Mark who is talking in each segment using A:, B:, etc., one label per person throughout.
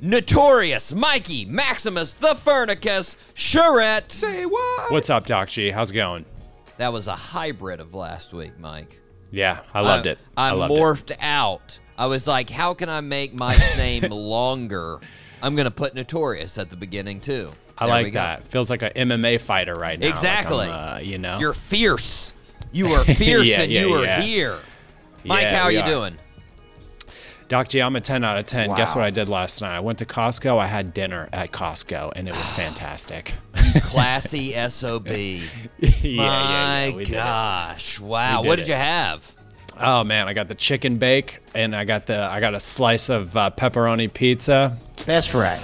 A: notorious Mikey Maximus, the Furnicus, Charette. Say what?
B: What's up, Doc G? How's it going?
A: That was a hybrid of last week, Mike.
B: Yeah, I loved it.
A: I,
B: loved
A: morphed out. I was like, how can I make Mike's name longer? I'm going to put notorious at the beginning, too.
B: I
A: There
B: like that. Feels like an MMA fighter right now.
A: Exactly.
B: I'm, uh, you know.
A: You're fierce. You are fierce
B: Yeah,
A: and
B: yeah,
A: you are
B: yeah.
A: here. Mike,
B: Yeah,
A: how are you
B: are.
A: doing?
B: Doc G, I'm a 10 out of 10. Guess what I did last night? I went to Costco. I had dinner at Costco, and it was fantastic.
A: Classy SOB.
B: yeah, yeah, yeah,
A: My
B: it.
A: gosh. Wow.
B: Did
A: What did
B: it.
A: you have?
B: Oh man, I got the chicken bake, and I got the I got a slice of uh, pepperoni pizza.
C: That's right.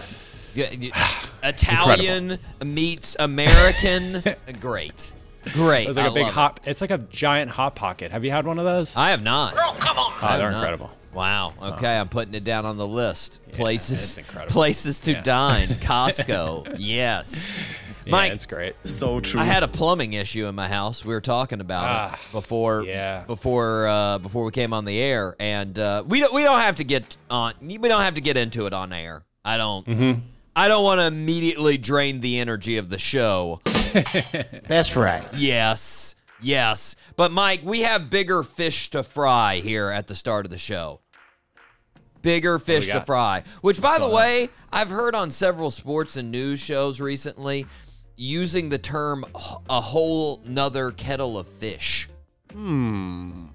A: Y- y- Italian meets American. Great. Great.
B: It was like
A: I
B: a big
A: love it.
B: hot. It's like a giant hot pocket. Have you had one of those?
A: I have not.
B: oh,
A: I
B: they're
A: incredible. not.
B: Incredible.
A: Wow. Okay, I'm putting it down on the list. places, places to
B: Yeah.
A: dine. Costco. yes. Mike,
B: yeah, it's great.
D: So true.
A: I had a plumbing issue in my house. We were talking about
B: Ah,
A: it before
B: yeah.
A: before uh, before we came on the air, and uh, we don't we don't have to get on we don't have to get into it on air. I don't
B: Mm-hmm.
A: I don't want to immediately drain the energy of the show.
C: That's right.
A: Yes, yes, but Mike, we have bigger fish to fry here at the start of the show. Bigger fish to fry. Which, by the
B: going on?
A: way, I've heard on several sports and news shows recently using the term a whole nother kettle of fish. Hmm.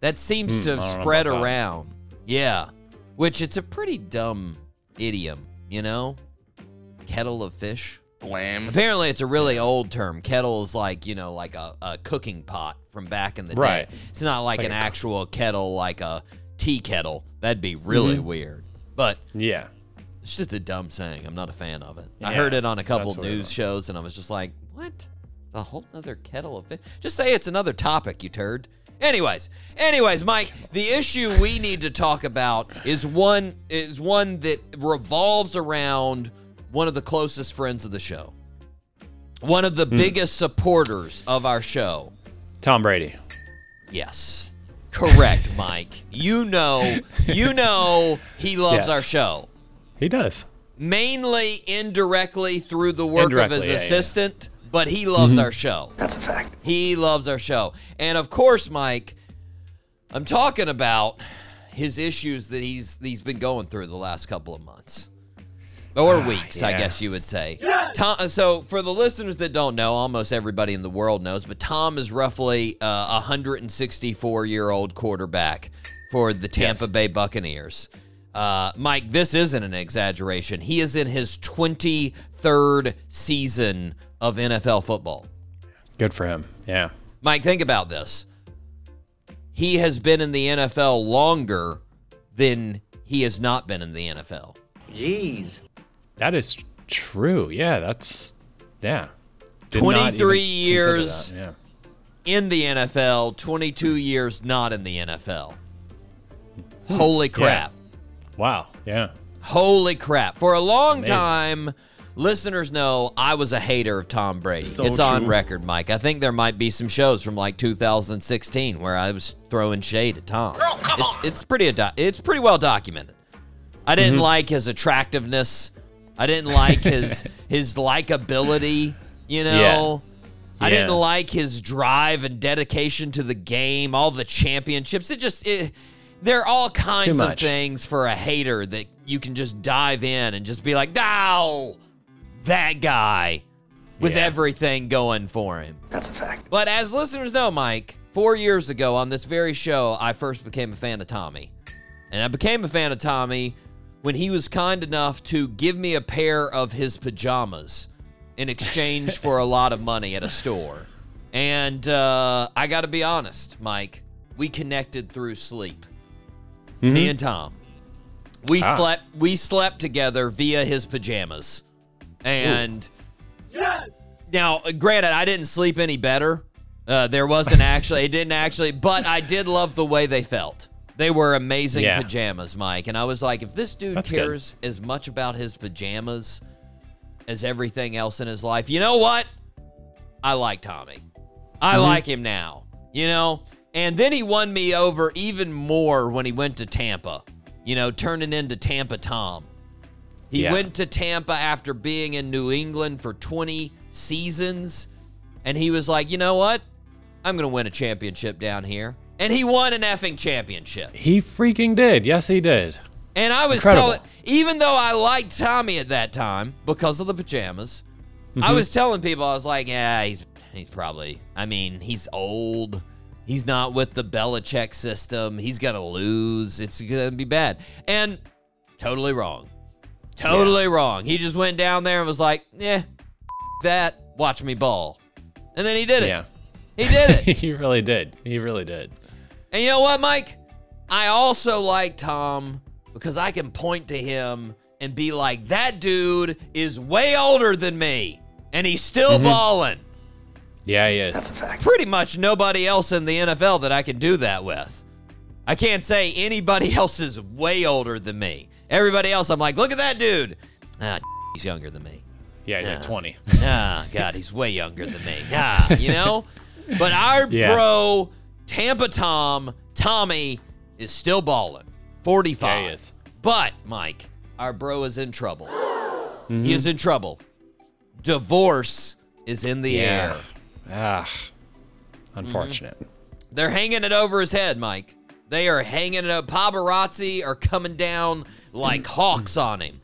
A: That seems to have
B: I don't know
A: spread
B: about that.
A: around. Yeah. Which it's a pretty dumb idiom, you know? Kettle of fish.
D: Blam.
A: Apparently, it's a really old term. Kettle is like you know, like a, a cooking pot from back in the
B: Right.
A: day. It's not like,
B: Like
A: an actual kettle, like a tea kettle. That'd be really
B: Mm-hmm.
A: weird. But
B: Yeah.
A: it's just a dumb saying. I'm not a fan of it. I heard it on a couple
B: that's what it
A: news shows, and I was just like, "What? It's a whole other kettle of fish." Just say it's another topic, you turd. Anyways, anyways, Mike, the issue we need to talk about is one is one that revolves around one of the closest friends of the show, one of the
B: Hmm.
A: biggest supporters of our show.
B: Tom Brady.
A: Yes, correct, Mike. You know, you know, he loves
B: Yes.
A: our show
B: He does.
A: mainly indirectly through the work of his
B: yeah, yeah.
A: assistant, but he loves mm-hmm. our show.
C: That's a fact.
A: He loves our show. And of course, Mike, I'm talking about his issues that he's he's been going through the last couple of months. Or weeks, I
B: yeah.
A: guess you would say. Tom, so, for the listeners that don't know, almost everybody in the world knows, but Tom is roughly uh, a 164 year old quarterback for the Tampa Bay Buccaneers. Uh, Mike, this isn't an exaggeration. He is in his 23rd season of NFL football.
B: Good for him. Yeah.
A: Mike, think about this. He has been in the NFL longer than he has not been in the NFL.
C: Jeez.
B: That is true. Yeah, that's yeah. Did
A: 23 years.
B: Yeah.
A: In the NFL, 22 years not in the NFL. Holy crap.
B: Wow. Yeah.
A: Holy crap. For a long
B: Amazing.
A: time, listeners know I was a hater of Tom Brady.
D: So
A: it's on record, Mike. I think there might be some shows from like 2016 where I was throwing shade at Tom. it's, it's pretty ado- it's pretty well documented. I didn't
B: Mm-hmm.
A: like his attractiveness. I didn't like his his likability, you know. I
B: Yeah.
A: didn't like his drive and dedication to the game, all the championships. It just it, there are all kinds of things for a hater that you can just dive in and just be like, "Ow, that guy," with
B: Yeah.
A: everything going for him.
C: That's a fact.
A: But as listeners know, Mike, four years ago on this very show, I first became a fan of Tommy. And I became a fan of Tommy when he was kind enough to give me a pair of his pajamas in exchange for a lot of money at a store. And uh, I got to be honest, Mike, we connected through sleep. Me and Tom. We
B: Ah.
A: slept we slept together via his pajamas. And yes! now, granted, I didn't sleep any better. Uh, there wasn't actually, it didn't actually, but I did love the way they felt. They were amazing
B: Yeah.
A: pajamas, Mike. And I was like, if this dude
B: That's good.
A: cares as much about his pajamas as everything else in his life, you know what? I like Tommy. I
B: Mm-hmm.
A: like him now, you know? And then he won me over even more when he went to Tampa, you know, turning into Tampa Tom. He
B: Yeah.
A: went to Tampa after being in New England for 20 seasons. And he was like, you know what? I'm going to win a championship down here. And he won an effing championship.
B: He freaking did. Yes, he did.
A: And I was
B: Incredible.
A: telling, even though I liked Tommy at that time because of the pajamas,
B: Mm-hmm.
A: I was telling people, I was like, yeah, he's he's probably, I mean, he's old. He's not with the Belichick system. He's going to lose. It's going to be bad. And totally wrong. Totally wrong. He just went down there and was like, yeah, that, watch me ball. And then he did it.
B: Yeah.
A: He did it.
B: he really did. He really did.
A: And you know what, Mike? I also like Tom because I can point to him and be like, that dude is way older than me, and he's still balling.
B: Yeah, he is. That's a fact.
A: Pretty much nobody else in the NFL that I can do that with. I can't say anybody else is way older than me. Everybody else, I'm like, look at that dude. Ah, he's younger than me.
B: Yeah, he's
A: Yeah.
B: at 20.
A: Ah, God, he's way younger than me. Yeah, you know? But our
B: Yeah.
A: bro, Tampa Tom, Tommy, is still balling. 45.
B: Yeah, he is.
A: But, Mike, our bro is in trouble.
B: Mm-hmm.
A: He is in trouble. Divorce is in the air.
B: Ah, unfortunate.
A: They're hanging it over his head, Mike. They are hanging it up. Paparazzi are coming down like hawks on him.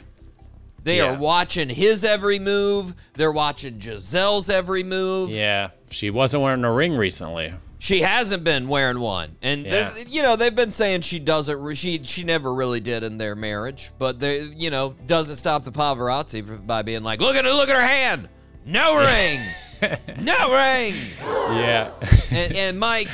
A: They are watching his every move. They're watching Gisele's every move.
B: Yeah, she wasn't wearing a ring recently.
A: She hasn't been wearing one, and
B: Yeah.
A: you know they've been saying she doesn't. re- She she never really did in their marriage, but they you know doesn't stop the paparazzi by being like, look at her, look at her hand, no ring, no ring.
B: Yeah.
A: And, and Mike,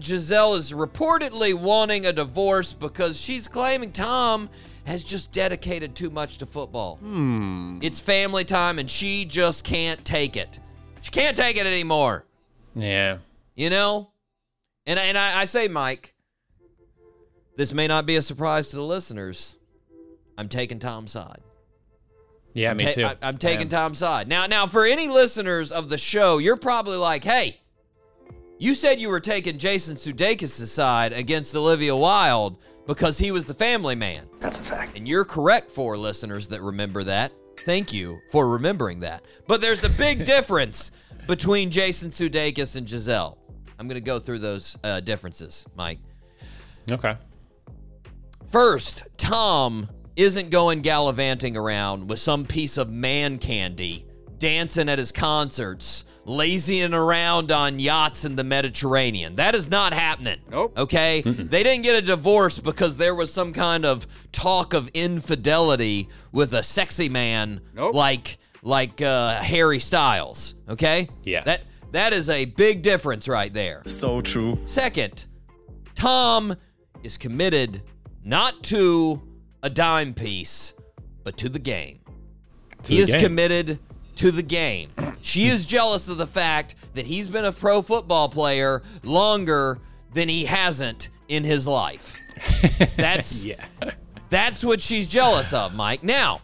A: Gisele is reportedly wanting a divorce because she's claiming Tom has just dedicated too much to football. Hmm. It's family time, and she just can't take it. She can't take it anymore.
B: yeah.
A: You know? And, and I, I say, Mike, this may not be a surprise to the listeners. I'm taking Tom's side.
B: Yeah,
A: I'm
B: me
A: ta-
B: too.
A: I, am taking. Tom's side. Now, now, for any listeners of the show, you're probably like, hey, you said you were taking Jason Sudeikis' side against Olivia Wilde because he was the family man.
C: That's a fact.
A: And you're correct for listeners that remember that. Thank you for remembering that. But there's a big difference between Jason Sudeikis and Gisele. I'm going to go through those uh, differences, Mike.
B: Okay.
A: First, Tom isn't going gallivanting around with some piece of man candy, dancing at his concerts, lazying around on yachts in the Mediterranean. That is not happening.
D: Nope.
A: Okay? They didn't get a divorce because there was some kind of talk of infidelity with a sexy man
D: Nope.
A: like like uh, Harry Styles. Okay?
B: Yeah.
A: That that is a big difference right there.
E: So true.
A: Second, Tom is committed not to a dime piece, but to the game.
B: To
A: he
B: the
A: is
B: game.
A: committed to the game. She is jealous of the fact that he's been a pro football player longer than he hasn't in his life. That's
B: Yeah.
A: that's what she's jealous of, Mike. Now,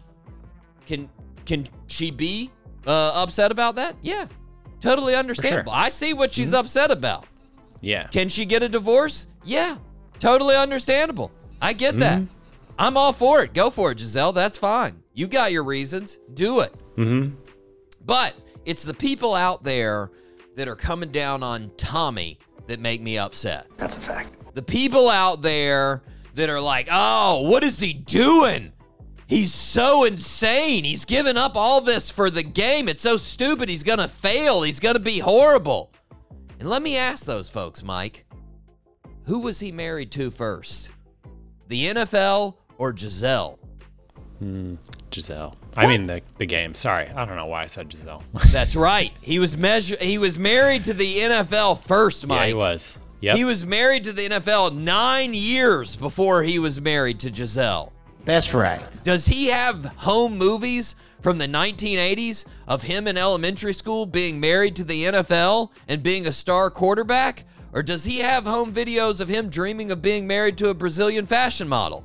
A: can can she be uh, upset about that? Yeah, totally understandable. I see what she's upset about.
B: Yeah.
A: Can she get a divorce? Yeah, totally understandable. I get that. I'm all for it. Go for it, Gisele. That's fine. You got your reasons. Do it.
B: Mm-hmm.
A: But it's the people out there that are coming down on Tommy that make me upset.
C: That's a fact.
A: The people out there that are like, oh, what is he doing? He's so insane. He's giving up all this for the game. It's so stupid. He's going to fail. He's going to be horrible. And let me ask those folks, Mike who was he married to first? The NFL or Gisele?
B: Hmm, Gisele. I mean the the game. Sorry, I don't know why I said Gisele.
A: That's right. He was measure- he was married to the NFL first, Mike.
B: yeah, he was. Yep.
A: He was married to the NFL nine years before he was married to Gisele.
C: That's right.
A: Does he have home movies from the 1980s of him in elementary school being married to the NFL and being a star quarterback? Or does he have home videos of him dreaming of being married to a Brazilian fashion model?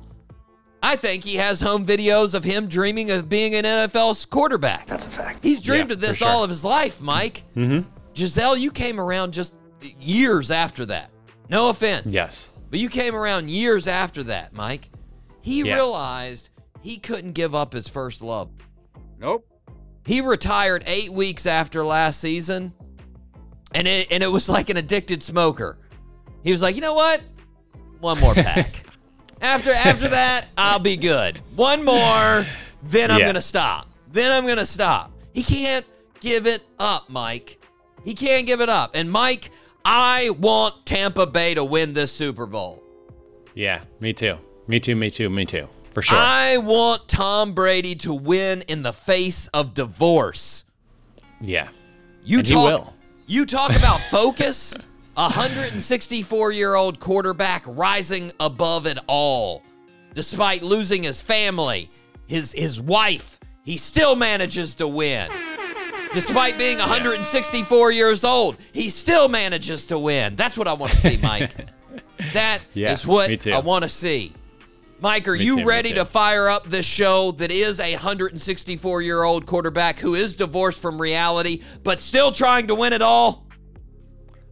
A: I think he has home videos of him dreaming of being an NFL quarterback. That's a fact. He's dreamed
B: Yeah,
A: of this
B: sure.
A: all of his life, Mike. Mm-hmm. Gisele, you came around just years after that. No offense.
B: Yes.
A: But you came around years after that, Mike. He
B: Yeah.
A: realized he couldn't give up his first love.
D: Nope.
A: He retired eight weeks after last season, and it and it was like an addicted smoker. He was like, you know what? One more pack. after after that, I'll be good. One more, then I'm
B: Yeah.
A: gonna stop. Then I'm gonna stop. He can't give it up, Mike. He can't give it up. And Mike, I want Tampa Bay to win this Super Bowl.
B: Yeah, me too. Me too, me too, me too. For sure.
A: I want Tom Brady to win in the face of divorce.
B: yeah.
A: You
B: And he
A: talk,
B: will.
A: You talk about focus. A 164 year old quarterback rising above it all. Despite losing his family, his, his wife, he still manages to win. Despite being 164 years old, he still manages to win. That's what I want to see, Mike. That is
B: Yeah,
A: what. I want to see. Mike, are
B: Me
A: you
B: too,
A: ready to fire up this show that is a 164 year old quarterback who is divorced from reality, but still trying to win it all?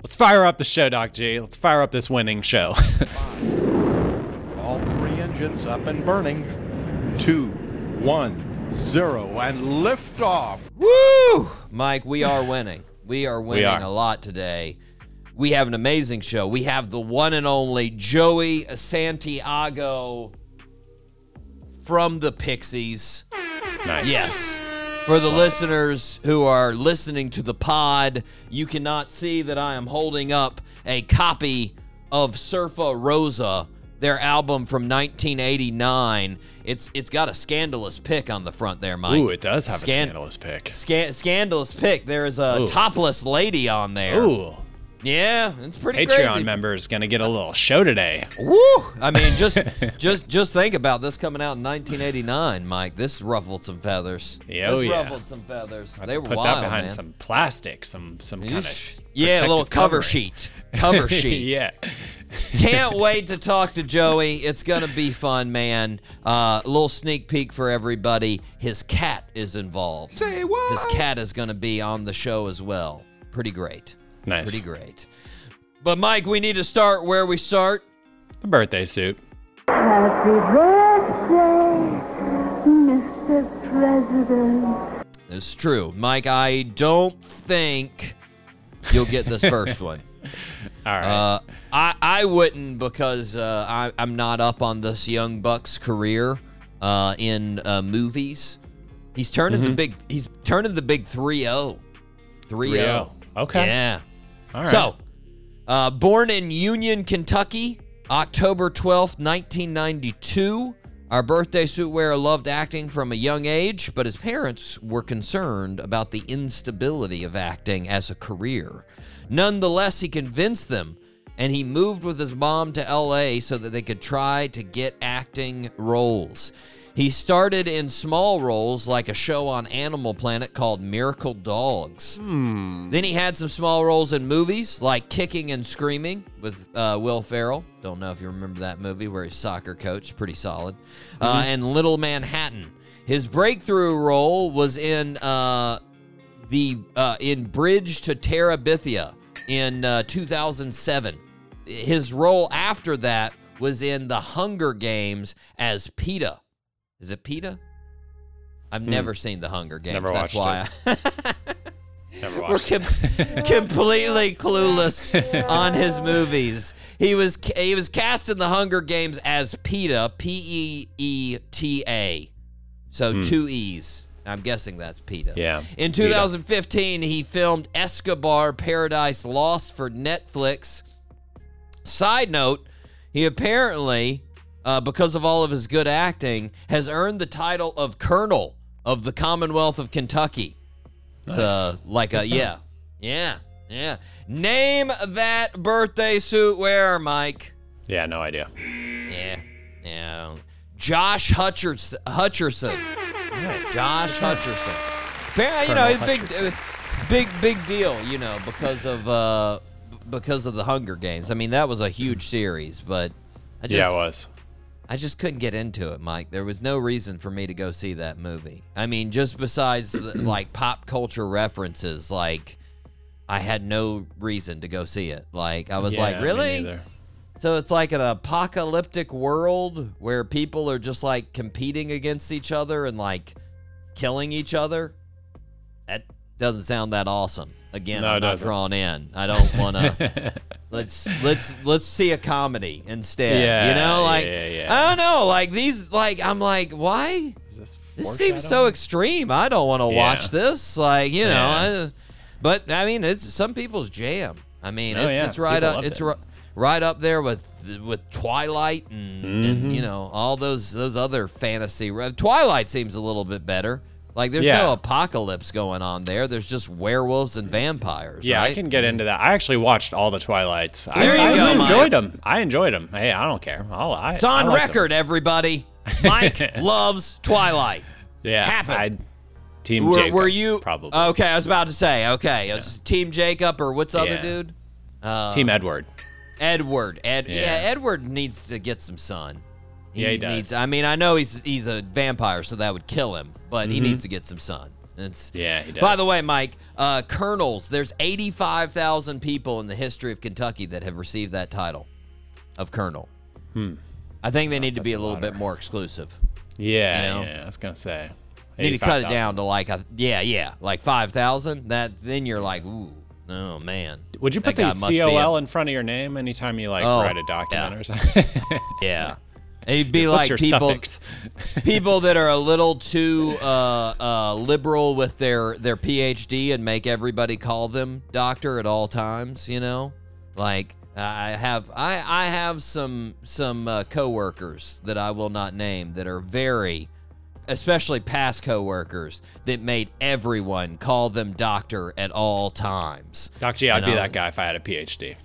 B: Let's fire up the show, Doc G. Let's fire up this winning show.
D: All three engines up and burning. Two, one, zero, and lift off.
A: Woo! Mike, we are winning. We are winning
B: are.
A: a lot today. We have an amazing show. We have the one and only Joey Santiago from the Pixies.
B: nice.
A: Yes. For the listeners who are listening to the pod, you cannot see that I am holding up a copy of Surfer Rosa, their album from 1989. It's it's got a scandalous pic on the front there, Mike.
B: Ooh, it does have
A: Scan-
B: a scandalous pick.
A: Scan- scandalous pic. There is a
B: Ooh.
A: topless lady on there.
B: Ooh.
A: Yeah, it's pretty
B: Patreon
A: crazy.
B: members gonna get a little show today.
A: Woo! I mean, just just just think about this coming out in 1989, Mike. This ruffled some feathers.
B: Yeah, oh
A: this
B: yeah.
A: ruffled some feathers. They were
B: put
A: wild,
B: that behind
A: man.
B: some plastic, some some kind of
A: yeah, a little cover sheet. Cover sheet.
B: yeah.
A: Can't wait to talk to Joey. It's gonna be fun, man. Uh, a little sneak peek for everybody. His cat is involved. Say what? His cat is gonna be on the show as well. Pretty great.
B: Nice.
A: Pretty great. But Mike, we need to start where we start.
B: The birthday suit.
E: Happy birthday, Mr. President.
A: It's true, Mike. I don't think you'll get this first one.
B: All right.
A: Uh, I I wouldn't because uh, I I'm not up on this young buck's career uh, in uh, movies. He's turning
B: Mm-hmm.
A: the big. He's turning the big 3-0. 3-0.
B: 3-0. Okay.
A: Yeah.
B: All right.
A: So, uh, born in Union, Kentucky, October 12th, 1992. Our birthday suit wearer loved acting from a young age, but his parents were concerned about the instability of acting as a career. Nonetheless, he convinced them and he moved with his mom to LA so that they could try to get acting roles. He started in small roles like a show on Animal Planet called Miracle Dogs. Then he had some small roles in movies like Kicking and Screaming with uh, Will Ferrell. Don't know if you remember that movie where he's soccer coach, pretty solid. Uh, and Little Manhattan. His breakthrough role was in uh, the uh, in Bridge to Terabithia in uh, 2007. His role after that was in The Hunger Games as Peeta. Is it Peeta? I've never seen The Hunger Games.
B: Hmm. Never
A: That's
B: watched
A: why I.
B: Never
A: We're com- completely clueless on his movies. He was he was cast in the Hunger Games as Peeta, P E E T A, so two E's. I'm guessing that's Peeta.
B: Hmm. Yeah,
A: In
B: Peeta.
A: 2015, he filmed Escobar Paradise Lost for Netflix. Side note, he apparently, uh, because of all of his good acting, has earned the title of Colonel of the Commonwealth of Kentucky. It's uh, like a yeah, yeah, yeah. Name that birthday suit wearer, Mike.
B: Yeah, no idea.
A: Yeah, yeah. Josh Hutcherson. Hutcherson. Josh Hutcherson. Apparently, you know, it's big, uh, big, big deal. You know, because of uh, because of the Hunger Games. I mean, that was a huge series, but I just,
B: yeah, it was.
A: I just couldn't get into it, Mike. There was no reason for me to go see that movie. I mean, just besides like pop culture references, like I had no reason to go see it. Like I was
B: Yeah,
A: like, really? So it's like an apocalyptic world where people are just like competing against each other and like killing each other. That doesn't sound that awesome. Again,
B: No,
A: I'm not drawn in. I don't want to. let's let's let's see a comedy instead.
B: Yeah, you
A: know, like
B: yeah, yeah.
A: I don't know, like these, like I'm like, why?
B: Is this
A: This seems so extreme. I don't want to
B: Yeah.
A: watch this. Like you know,
B: Yeah.
A: I, but I mean, it's some people's jam. I mean,
B: Oh,
A: it's
B: yeah.
A: it's right
B: People
A: up it's
B: it.
A: ri- right up there with with Twilight and,
B: Mm-hmm.
A: and you know all those those other fantasy. Twilight seems a little bit better. Like there's
B: Yeah.
A: no apocalypse going on there. There's just werewolves and vampires.
B: Yeah,
A: right?
B: I can get into that. I actually watched all the Twilights. I,
A: There you
B: I
A: go, Mike.
B: enjoyed them. I enjoyed them. Hey, I don't care. I'll, I,
A: It's on
B: I
A: record, everybody. Mike loves Twilight.
B: Yeah,
A: Happened.
B: I'd, team
A: Were,
B: Jacob,
A: were you
B: probably
A: Okay, I was about to say. Okay, was Team Jacob or what's the other
B: Yeah.
A: dude?
B: Uh, team Edward?
A: Edward. Ed. Yeah.
B: Yeah.
A: Edward needs to get some sun.
B: Yeah, he does.
A: Needs, I mean, I know he's he's a vampire, so that would kill him, but he needs to get some sun. It's,
B: Mm-hmm. Yeah, he
A: By the way, Mike, uh, colonels. There's 85,000 people in the history of Kentucky that have received that title of colonel.
B: Hmm.
A: I think they need to be a little bit more exclusive.
B: Yeah,
A: You know?
B: yeah. I was gonna say.
A: Need to cut it down to like a yeah, yeah, like 5,000. That then you're like, ooh, oh man.
B: Would you put the COL in front of your name anytime you like
A: Oh,
B: write a document or something?
A: Yeah. It'd be
B: What's
A: like people people that are a little too uh, uh, liberal with their their PhD and make everybody call them doctor at all times. You know, like I have I I have some some uh, coworkers that I will not name that are very especially past coworkers that made everyone call them doctor at all times.
B: Doc G, I'd
A: You
B: be
A: know?
B: that guy if I had a PhD.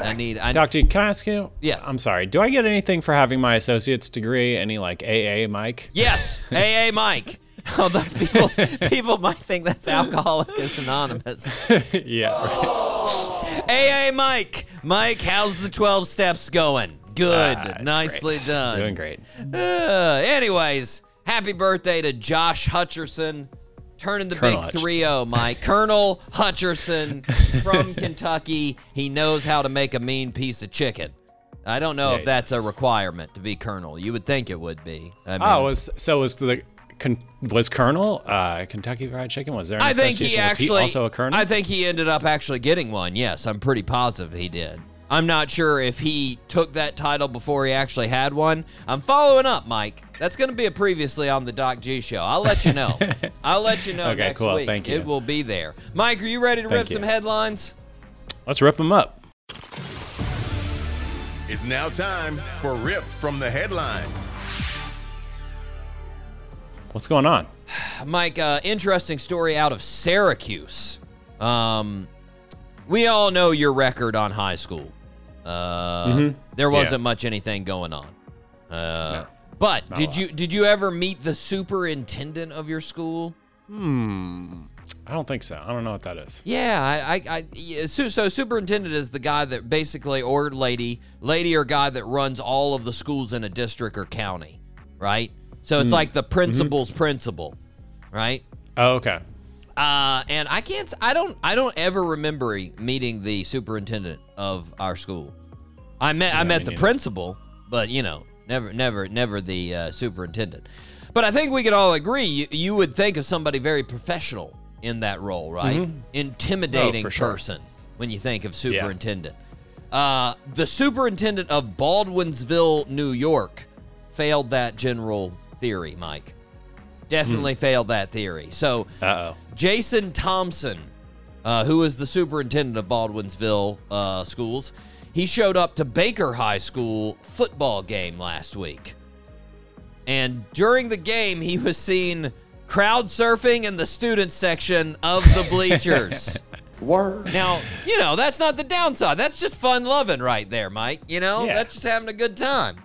A: I need I
B: Doc G, can I ask you?
A: Yes.
B: I'm sorry. Do I get anything for having my associate's degree? Any like AA, Mike?
A: Yes, AA Mike. Although people people might think that's Alcoholics Anonymous.
B: yeah.
A: AA Mike. Mike, how's the 12 steps going? Good.
B: Ah,
A: Nicely
B: great.
A: done.
B: Doing great.
A: Uh, anyways, happy birthday to Josh Hutcherson. Turning the
B: Colonel
A: big
B: Hutcherson.
A: 3 0, Mike. Colonel Hutcherson from Kentucky. He knows how to make a mean piece of chicken. I don't know
B: Yeah,
A: if that's a requirement to be colonel. You would think it would be. I mean,
B: Oh, was so was the was Colonel uh, Kentucky Fried Chicken? Was there?
A: I think he actually
B: also a Colonel.
A: I think he ended up actually getting one. Yes, I'm pretty positive he did. I'm not sure if he took that title before he actually had one. I'm following up, Mike. That's going to be a previously on the Doc G show. I'll let you know. I'll let you know
B: Okay,
A: next
B: cool.
A: week.
B: Thank you.
A: It will be there. Mike, are you ready to
B: Thank
A: rip
B: you.
A: some headlines?
B: Let's rip them up.
F: It's now time for Rip from the Headlines.
B: What's going on?
A: Mike, uh, interesting story out of Syracuse. Um, we all know your record on high school. Uh, There wasn't
B: Mm-hmm. Yeah.
A: much anything going on. Uh,
B: No.
A: But did you did you ever meet the superintendent of your school? Hmm.
B: I don't think so. I don't know what that is.
A: Yeah, I, I, I yeah, so, so superintendent is the guy that basically, or lady, lady or guy that runs all of the schools in a district or county, right? So
B: Mm.
A: it's like the
B: Mm-hmm.
A: principal's principal, right?
B: Oh, okay.
A: Uh, and I can't. I don't. I don't ever remember meeting the superintendent of our school. I met. I met
B: me
A: the principal, but you know, never, never, never the uh, superintendent. But I think we can all agree. You, you would think of somebody very professional in that role, right? Intimidating
B: Mm-hmm. Oh, for sure.
A: person when you think of superintendent. Uh, the superintendent of Baldwinsville, New York, failed that general theory, Mike. Definitely failed that theory. So
B: Uh oh.
A: Jason Thompson, uh, who is the superintendent of Baldwinsville uh, schools, he showed up to Baker High School football game last week. And during the game, he was seen crowd surfing in the student section of the bleachers.
C: Word.
A: now, you know, that's not the downside. That's just fun loving right there, Mike. You know,
B: Yeah.
A: that's just having a good time.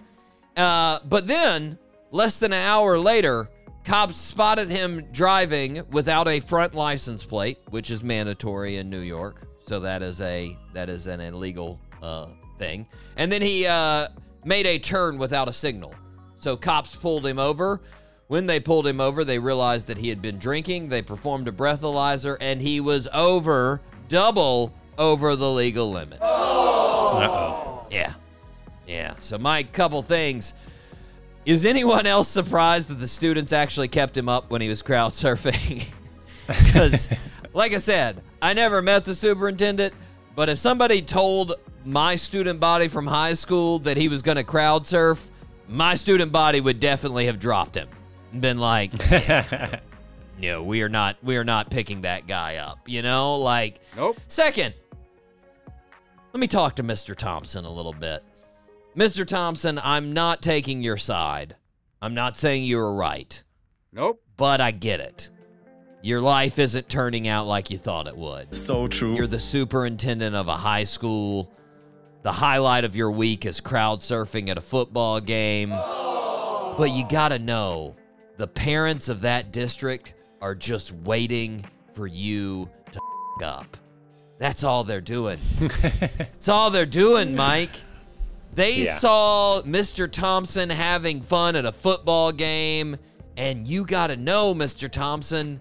A: Uh, but then Less than an hour later, cops spotted him driving without a front license plate, which is mandatory in New York. So that is a that is an illegal uh, thing. And then he uh, made a turn without a signal. So cops pulled him over. When they pulled him over, they realized that he had been drinking. They performed a breathalyzer, and he was over double over the legal limit.
B: Uh-oh.
A: Yeah. Yeah. So, my couple things. Is anyone else surprised that the students actually kept him up when he was crowd surfing? Because, like I said, I never met the superintendent, but if somebody told my student body from high school that he was going to crowd surf, my student body would definitely have dropped him and been like, no, we are not, we are not picking that guy up. You know, like,
B: Nope.
A: Second, let me talk to Mr. Thompson a little bit. Mr. Thompson, I'm not taking your side. I'm not saying you were right,
B: Nope.
A: but I get it. Your life isn't turning out like you thought it would.
G: So true.
A: You're the superintendent of a high school. The highlight of your week is crowd surfing at a football game. But you gotta know the parents of that district are just waiting for you to f- up. That's all they're doing. That's all they're doing, Mike. They
B: Yeah.
A: saw Mr. Thompson having fun at a football game, and you gotta know, Mr. Thompson,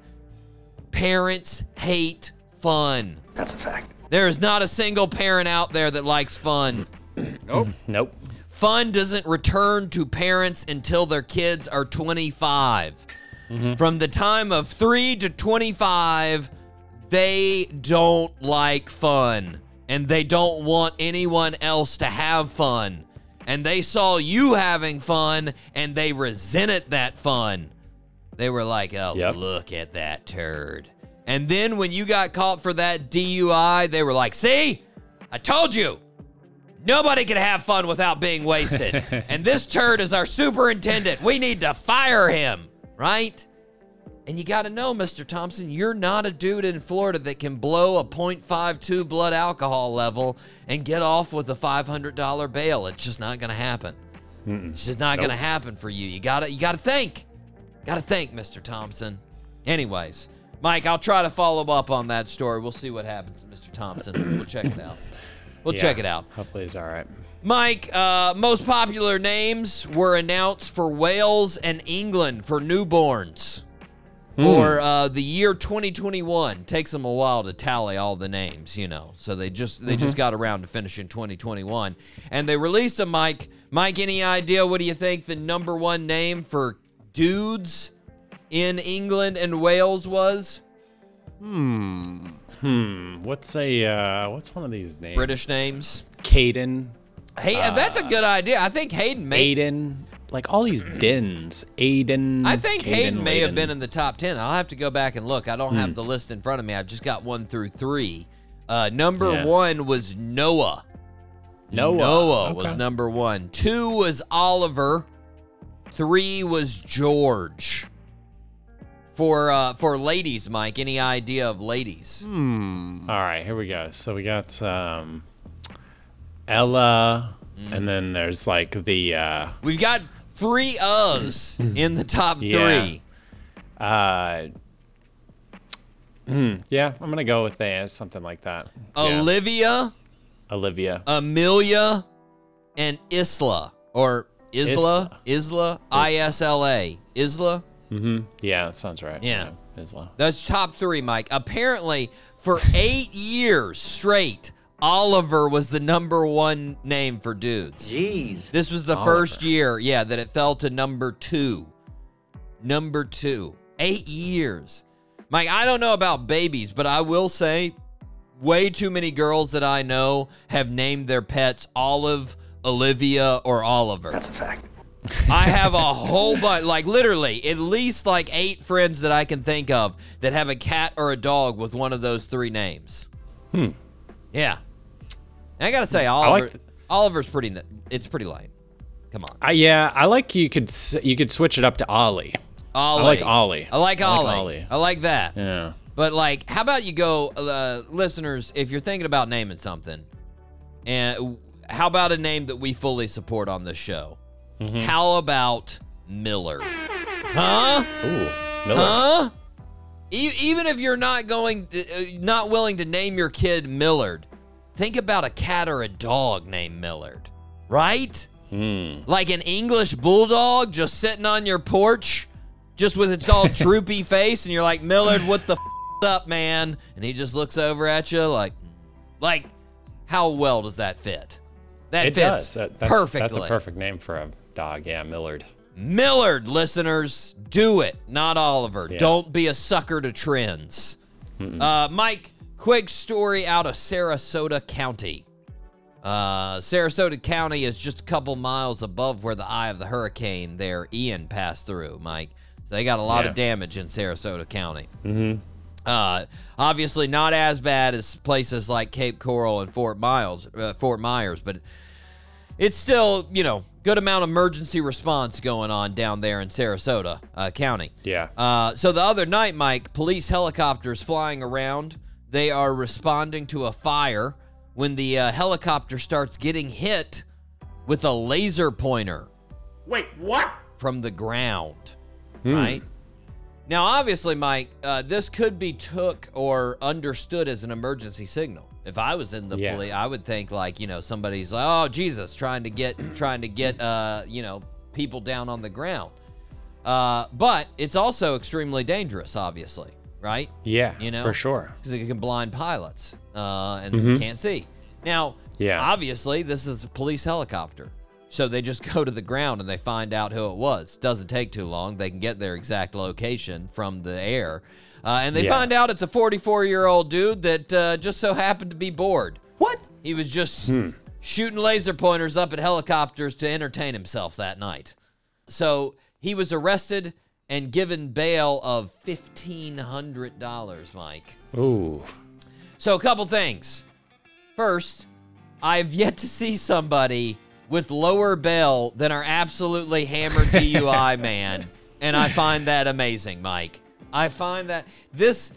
A: parents hate fun.
C: That's a fact.
A: There is not a single parent out there that likes fun. Mm.
B: Nope. Nope.
A: Fun doesn't return to parents until their kids are 25. Mm-hmm. From the time of 3 to 25, they don't like fun and they don't want anyone else to have fun. And they saw you having fun and they resented that fun. They were like, oh,
B: Yep.
A: look at that turd. And then when you got caught for that DUI, they were like, see, I told you. Nobody can have fun without being wasted. and this turd is our superintendent. We need to fire him, right? And you got to know, Mr. Thompson, you're not a dude in Florida that can blow a 0.52 blood alcohol level and get off with a $500 bail. It's just not going to happen. It's just not going to happen for you. You got to you got to think. Got to think, Mr. Thompson. Anyways, Mike, I'll try to follow up on that story. We'll see what happens, Mr. Thompson. We'll check it out. We'll
B: Yeah.
A: check it out.
B: Hopefully he's all right.
A: Mike, uh, most popular names were announced for Wales and England for newborns for uh, the year 2021. Takes them a while to tally all the names, you know. So they just they just got around to finishing 2021, and they released a Mike. Mike, any idea? What do you think the number one name for dudes in England and Wales was?
B: Hmm. Hmm. What's a uh, what's one of these names?
A: British names.
B: Caden,
A: Hey, that's a good idea. I think Hayden may
B: Aiden, like all these Dens, Aiden.
A: I think
B: Caden,
A: Hayden may have been in the top 10. I'll have to go back and look. I don't have the list in front of me. I've just got one through three. Uh, number
B: Yeah.
A: one was Noah.
B: Noah.
A: Noah was number one. Two was Oliver. Three was George. For uh, for ladies, Mike, any idea of ladies?
B: Hmm. All right, here we go. So we got um, Ella,
A: Mm.
B: and then there's like the uh,
A: We've got three uhs in the top
B: Yeah.
A: three.
B: uh, hmm, yeah, I'm gonna go with that, something like that. Yeah.
A: Olivia,
B: Olivia.
A: Amelia, and Isla. Or Isla? Isla? I S L A. Isla?
B: Mm-hmm. Yeah, that sounds right.
A: Yeah.
B: Isla.
A: That's top three, Mike. Apparently, for eight years straight, Oliver was the number one name for dudes.
C: Jeez.
A: This was the first year, yeah, that it fell to number two. Number two. Eight years. Mike, I don't know about babies, but I will say way too many girls that I know have named their pets Olive, Olivia, or Oliver.
C: That's a fact.
A: I have a whole bunch, like literally, at least like eight friends that I can think of that have a cat or a dog with one of those three names.
B: Hmm.
A: Yeah. And I gotta say, Oliver,
B: th-
A: Oliver's pretty. It's pretty lame. Come on,
B: Uh, yeah, I like you could you could switch it up to Ollie.
A: Ollie.
B: I like Ollie.
A: I like
B: I like
A: Ollie.
B: Ollie.
A: I like that.
B: Yeah.
A: But like, how about you go, uh, listeners? If you're thinking about naming something, and how about a name that we fully support on this show?
B: Mm-hmm.
A: How about Millard. Huh?
B: Ooh, Miller.
A: Huh? E- even if you're not going, uh, not willing to name your kid Millard, think about a cat or a dog named Millard, right? Like an English bulldog just sitting on your porch, just with its all droopy face, and you're like, Millard, what the f- up, man? And he just looks over at you like, like, how well does that fit? That
B: It
A: fits
B: does. That- that's,
A: perfectly.
B: That's a perfect name for a dog. Yeah, Millard.
A: Millard, listeners, do it, not Oliver.
B: Yeah.
A: Don't be a sucker to trends. Uh, Mike, quick story out of Sarasota County. Uh, Sarasota County is just a couple miles above where the eye of the hurricane there, Ian, passed through, Mike. So they got a lot
B: Yeah.
A: of damage in Sarasota County. Mm-hmm. Uh, obviously not as bad as places like Cape Coral and Fort Miles, uh, Fort Myers, but it's still, you know, good amount of emergency response going on down there in Sarasota uh, County.
B: Yeah.
A: Uh, so the other night, Mike, police helicopters flying around. They are responding to a fire when the uh, helicopter starts getting hit with a laser pointer. Wait, what? From the ground, right? Now, obviously, Mike, uh, this could be took or understood as an emergency signal. If I was in the
B: Yeah.
A: police, I would think like, you know, somebody's like, "Oh, Jesus," trying to get trying to get uh, you know, people down on the ground. Uh, but it's also extremely dangerous, obviously, right?
B: Yeah,
A: You know,
B: for sure.
A: because it can blind pilots uh, and can't see. Now,
B: Yeah.
A: obviously, this is a police helicopter, so they just go to the ground and they find out who it was. Doesn't take too long; they can get their exact location from the air, uh, and they
B: Yeah.
A: find out it's a 44-year-old dude that uh, just so happened to be bored. What? He was just shooting laser pointers up at helicopters to entertain himself that night. So he was arrested and given bail of fifteen hundred dollars, Mike.
B: Ooh.
A: So a couple things. First, I've yet to see somebody with lower bail than our absolutely hammered DUI man, and I find that amazing, Mike. I find that this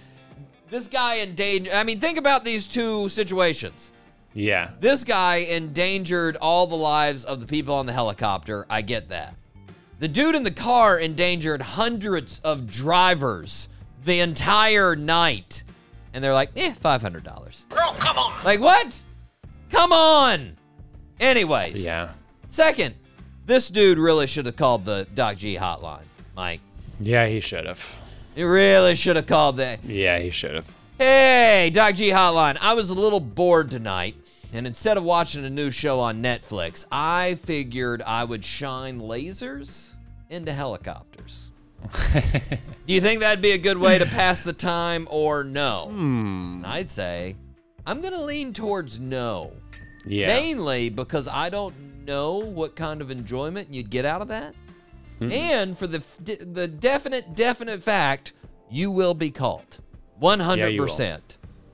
A: this guy endangered. I mean, think about these two situations.
B: Yeah.
A: This guy endangered all the lives of the people on the helicopter. I get that. The dude in the car endangered hundreds of drivers the entire night. And they're like, eh, $500. Girl, come on. Like, what? Come on. Anyways.
B: Yeah.
A: Second, this dude really should have called the Doc G hotline, Mike.
B: Yeah, he should have.
A: He really should have called that.
B: Yeah, he should have.
A: Hey, Doc G Hotline. I was a little bored tonight, and instead of watching a new show on Netflix, I figured I would shine lasers into helicopters. Do you think that'd be a good way to pass the time or no? Hmm. I'd say I'm going to lean towards no.
B: Yeah.
A: Mainly because I don't know what kind of enjoyment you'd get out of that. And for the the definite definite fact you will be caught. 100%.
B: Yeah,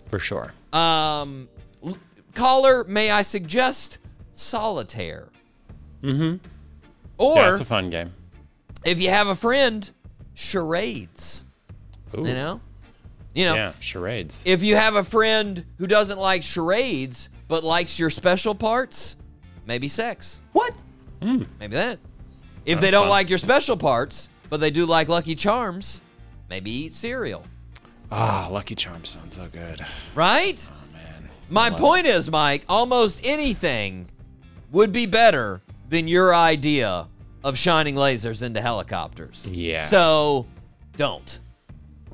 B: For sure.
A: Um caller, may I suggest solitaire? Mhm. Or
B: yeah, it's a fun game.
A: If you have a friend, charades,
B: Ooh.
A: you know? You know,
B: Yeah, charades.
A: if you have a friend who doesn't like charades but likes your special parts, maybe sex. What? Maybe that. If they don't
B: fun.
A: like your special parts, but they do like Lucky Charms, maybe eat cereal.
B: Ah, Lucky Charms sounds so good.
A: Right?
B: Oh man.
A: My point is, Mike, almost anything would be better than your idea of shining lasers into helicopters.
B: Yeah.
A: So don't.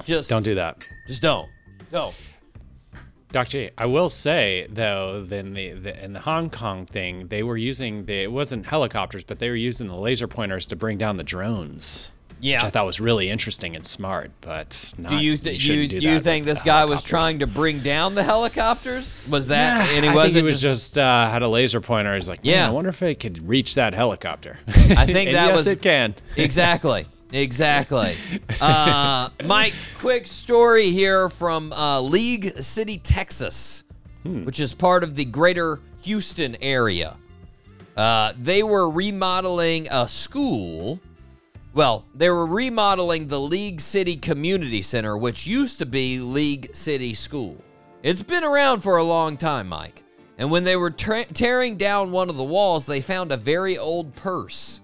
A: Just
B: Don't do that.
A: Just don't. Don't.
B: Doc J, I will say though, then the, the in the Hong Kong thing, they were using the it wasn't helicopters, but they were using the laser pointers to bring down the drones.
A: Yeah.
B: Which I thought was really interesting and smart, but not,
A: Do you th- you,
B: do
A: you think this guy was trying to bring down the helicopters? Was that
B: Yeah,
A: and he wasn't
B: he was
A: just,
B: just uh, had a laser pointer. He's like,
A: Yeah.
B: yeah, I wonder if it could reach that helicopter.
A: I think that
B: yes,
A: was
B: it can.
A: exactly exactly. Uh, Mike, quick story here from uh, League City, Texas,
B: Hmm.
A: which is part of the Greater Houston area. Uh, they were remodeling a school. Well, they were remodeling the League City Community Center, which used to be League City School. It's been around for a long time, Mike. And when they were tra- tearing down one of the walls, they found a very old purse.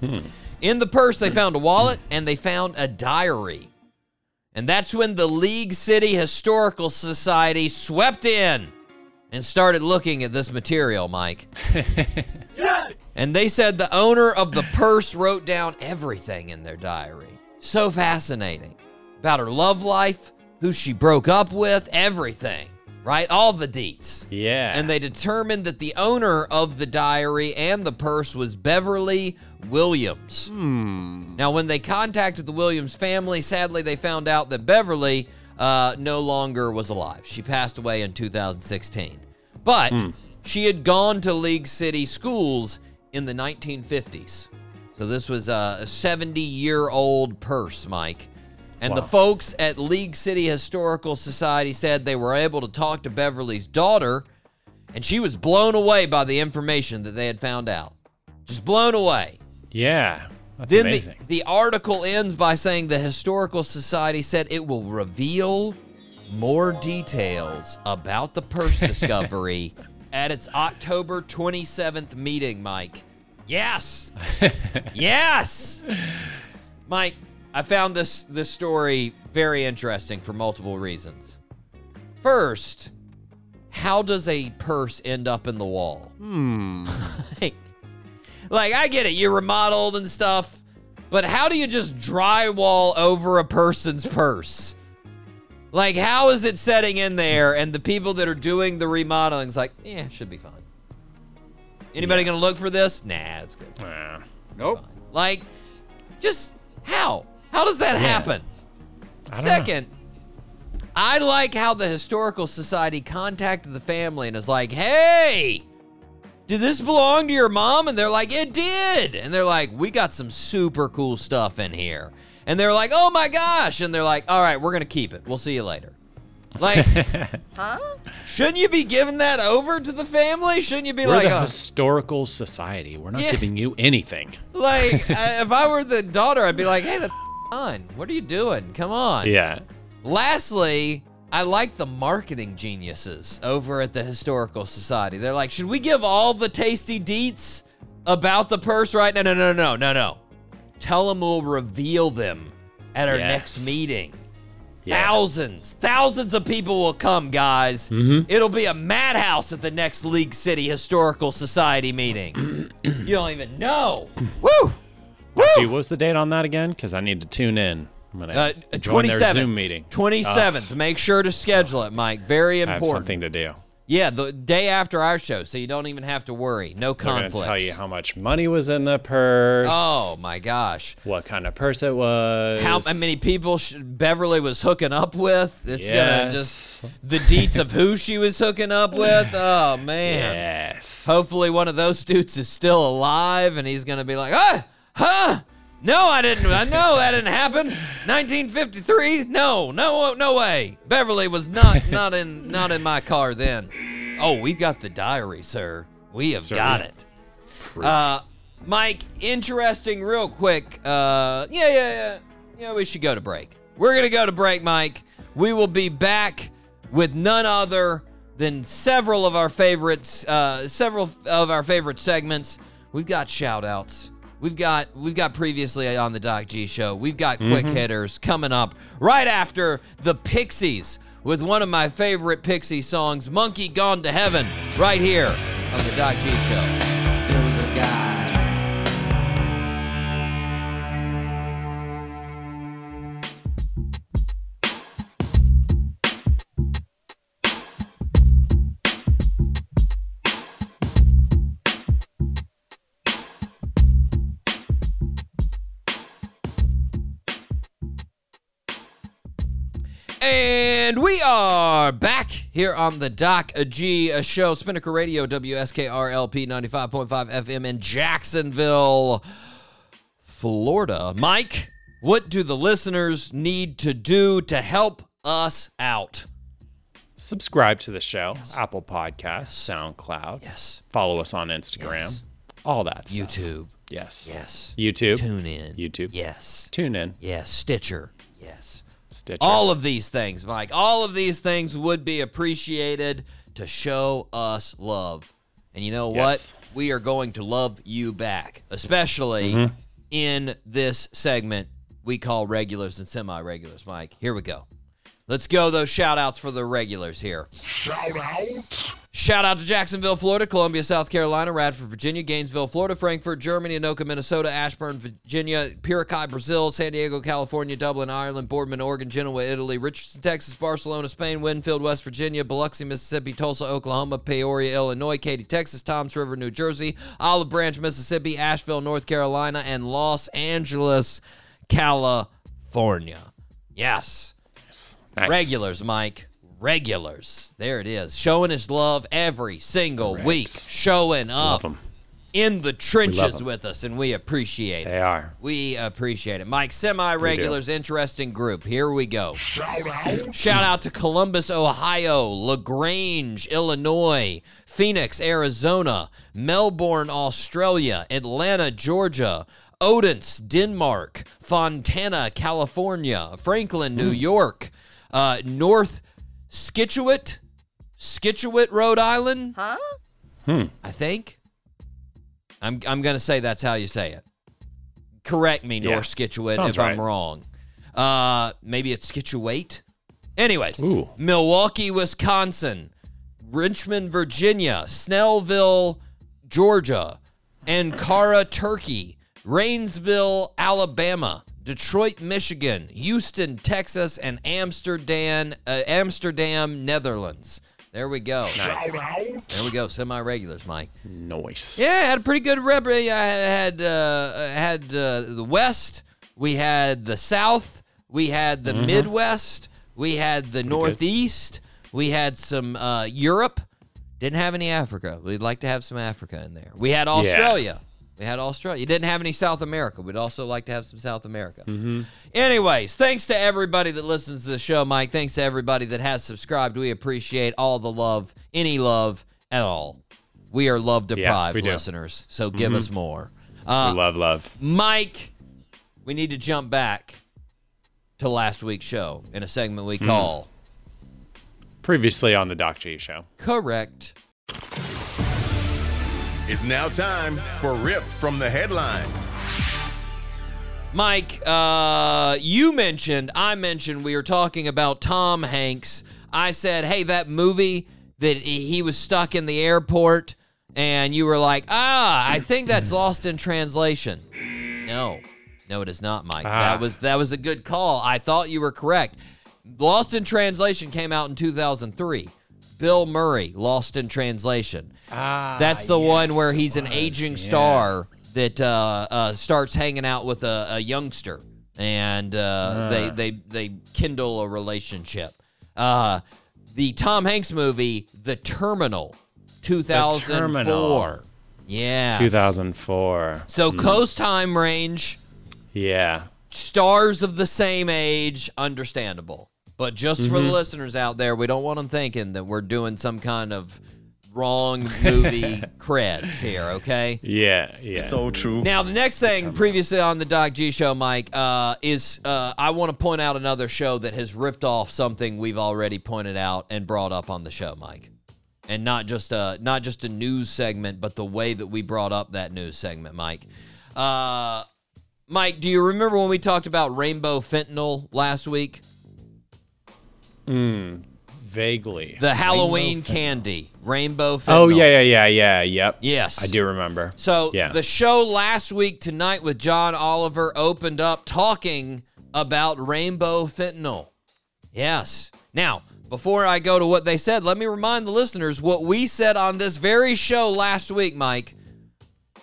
A: Hmm. In the purse, they found a wallet and they found a diary. And that's when the League City Historical Society swept in and started looking at this material, Mike. And they said the owner of the purse wrote down everything in their diary. So fascinating. About her love life, who she broke up with, everything, right? All the deets.
B: Yeah.
A: And they determined that the owner of the diary and the purse was Beverly Williams. Hmm. Now, when they contacted the Williams family, sadly, they found out that Beverly uh, no longer was alive. She passed away in 2016. But she had gone to League City schools in the 1950s. So this was a 70 year old purse, Mike. And the folks at League City Historical Society said they were able to talk to Beverly's daughter, and she was blown away by the information that they had found out. Just blown away.
B: yeah. That's
A: Then the,
B: amazing.
A: the article ends by saying the Historical Society said it will reveal more details about the purse discovery at its October 27th meeting, Mike. Yes. yes. Mike, I found this this story very interesting for multiple reasons. First, how does a purse end up in the wall? Hmm. like, like, I get it, you're remodeled and stuff, but how do you just drywall over a person's purse? Like, how is it setting in there and the people that are doing the remodeling's like, yeah, should be fine. Anybody gonna look for this? Nah, it's good.
B: Yeah.
A: Nope. Like, just how? How does that happen?
B: don't know.
A: Second, I like how the Historical Society contacted the family and is like, hey, did this belong to your mom? And they're like, it did. And they're like, we got some super cool stuff in here. And they're like, oh my gosh. And they're like, all right, we're going to keep it. We'll see you later. Like, huh? shouldn't you be giving that over to the family? Shouldn't you be
B: We're
A: like,
B: the
A: oh,
B: historical society. We're not
A: Yeah.
B: giving you anything.
A: like I- if I were the daughter, I'd be like, hey, that's fine. What are you doing? Come on.
B: Yeah.
A: Lastly, I like the marketing geniuses over at the Historical Society. They're like, should we give all the tasty deets about the purse right? No, no, no, no, no, no. Tell them we'll reveal them at our
B: Yes.
A: next meeting.
B: Yeah.
A: Thousands, thousands of people will come, guys.
B: Mm-hmm.
A: It'll be a madhouse at the next League City Historical Society meeting. you don't even know. Woo! Woo!
B: Gee, what was the date on that again? Because I need to tune in. I'm gonna
A: Uh,
B: join their
A: 27th.
B: Zoom meeting.
A: 27th. Make sure to schedule it, Mike. Very
B: I have
A: important.
B: something to do.
A: Yeah, the day after our show, so you don't even have to worry. No
B: gonna tell you how much money was in the purse.
A: Oh my gosh.
B: What kind of purse it was.
A: How many people sh- Beverly was hooking up with? It's gonna just the deets of who she was hooking up with. Oh man.
B: Yes.
A: Hopefully one of those dudes is still alive and he's gonna be like, ah, huh? No, I didn't. I know that didn't happen. 1953? No, no, no way. Beverly was not not in not in my car then. Oh, we've got the diary, sir. We have got it. Uh, Mike, interesting, real quick. Uh, yeah, yeah, yeah. Yeah, we should go to break. We're gonna go to break, Mike. We will be back with none other than several of our favorites, uh, several of our favorite segments. We've got shout outs. We've got we've got previously on the Doc G show. We've got mm-hmm. quick hitters coming up right after the Pixies with one of my favorite Pixie songs, Monkey Gone to Heaven, right here on the Doc G show. We are back here on the Doc G show, Spinnaker Radio, WSKRLP 95.5 FM in Jacksonville, Florida. Mike, what do the listeners need to do to help us out?
B: Subscribe to the show. Apple Podcasts, SoundCloud.
A: Yes.
B: Follow us on Instagram.
A: Yes.
B: All that stuff.
A: YouTube.
B: Yes.
A: Yes.
B: YouTube.
A: Tune in.
B: YouTube.
A: Yes.
B: Tune in.
A: Yes. Stitcher.
B: Stitcher.
A: All of these things, Mike, all of these things would be appreciated to show us love. And you know
B: Yes.
A: what? We are going to love you back, especially mm-hmm. in this segment we call regulars and semi regulars. Mike, here we go. Let's go those shout outs for the regulars here.
G: Shout out.
A: Shout out to Jacksonville, Florida, Columbia, South Carolina, Radford, Virginia, Gainesville, Florida, Frankfurt, Germany, Anoka, Minnesota, Ashburn, Virginia, Piracai, Brazil, San Diego, California, Dublin, Ireland, Boardman, Oregon, Genoa, Italy, Richardson, Texas, Barcelona, Spain, Winfield, West Virginia, Biloxi, Mississippi, Tulsa, Oklahoma, Peoria, Illinois, Katy, Texas, Toms River, New Jersey, Olive Branch, Mississippi, Asheville, North Carolina, and Los Angeles, California. Yes.
B: Nice.
A: Regulars, Mike. Regulars. There it is. Showing his love every single week. Showing up
B: Love 'em.
A: in the trenches with us, and we appreciate
B: They
A: it.
B: are.
A: We appreciate it. Mike, semi regulars, interesting group. Here we go.
G: Shout out.
A: Shout out to Columbus, Ohio, LaGrange, Illinois, Phoenix, Arizona, Melbourne, Australia, Atlanta, Georgia, Odense, Denmark, Fontana, California, Franklin, New York, uh, North Scituate, Scituate, Rhode Island. Huh? Hmm. I think. I'm I'm gonna say that's how you say it. Correct me,
B: Yeah.
A: North Scituate,
B: Sounds
A: if I'm wrong. Uh, maybe it's Scituate. Anyways,
B: Ooh.
A: Milwaukee, Wisconsin, Richmond, Virginia, Snellville, Georgia, Ankara, Turkey, Rainsville, Alabama, Detroit, Michigan, Houston, Texas, and Amsterdam, uh, Amsterdam, Netherlands. There we go.
B: Nice.
A: There we go. Semi-regulars, Mike.
B: Nice.
A: Yeah, I had a pretty good rep. I had uh, had uh, the West. We had the South. We had the Midwest. We had the Northeast. We had some uh, Europe. Didn't have any Africa. We'd like to have some Africa in there. We had Australia. We had Australia. You didn't have any South America. We'd also like to have some South America. Mm-hmm. Anyways, thanks to everybody that listens to the show, Mike. Thanks to everybody that has subscribed. We appreciate all the love, any love at all. We are love deprived
B: do.
A: listeners, so give us more. Uh,
B: We love, love.
A: Mike, we need to jump back to last week's show in a segment we call
B: Previously on the Doc G show.
A: Correct.
F: It's now time for Rip from the Headlines.
A: Mike, uh, you mentioned, I mentioned, we were talking about Tom Hanks. I said, hey, that movie that he he was stuck in the airport, and you were like, ah, I think that's lost in translation. No, no, it is not, Mike.
B: Ah.
A: That was that was a good call. I thought you were correct. Lost in Translation came out in 2003. Bill Murray, Lost in Translation.
B: Ah,
A: That's the one where he's an aging
B: yeah.
A: star that uh, uh, starts hanging out with a, a youngster, and uh, they they they kindle a relationship. Uh, the Tom Hanks movie, The Terminal, 2004. Yeah.
B: 2004.
A: So Coast Time Range,
B: Yeah.
A: stars of the same age, understandable. But just for the
B: Mm-hmm.
A: listeners out there, we don't want them thinking that we're doing some kind of wrong movie creds here, okay?
B: Yeah. Yeah.
H: So true.
A: Now, the next thing previously on the Doc G show, Mike, uh, is uh, I want to point out another show that has ripped off something we've already pointed out and brought up on the show, Mike. And not just a not just a news segment, but the way that we brought up that news segment, Mike. Uh, Mike, do you remember when we talked about rainbow fentanyl last week?
B: Mm, vaguely.
A: The Halloween candy, rainbow fentanyl.
B: Oh yeah, yeah, yeah, yeah. Yep.
A: Yes.
B: I do remember.
A: So
B: Yeah.
A: the show last week tonight with John Oliver opened up talking about rainbow fentanyl. Yes. Now, before I go to what they said, let me remind the listeners what we said on this very show last week, Mike.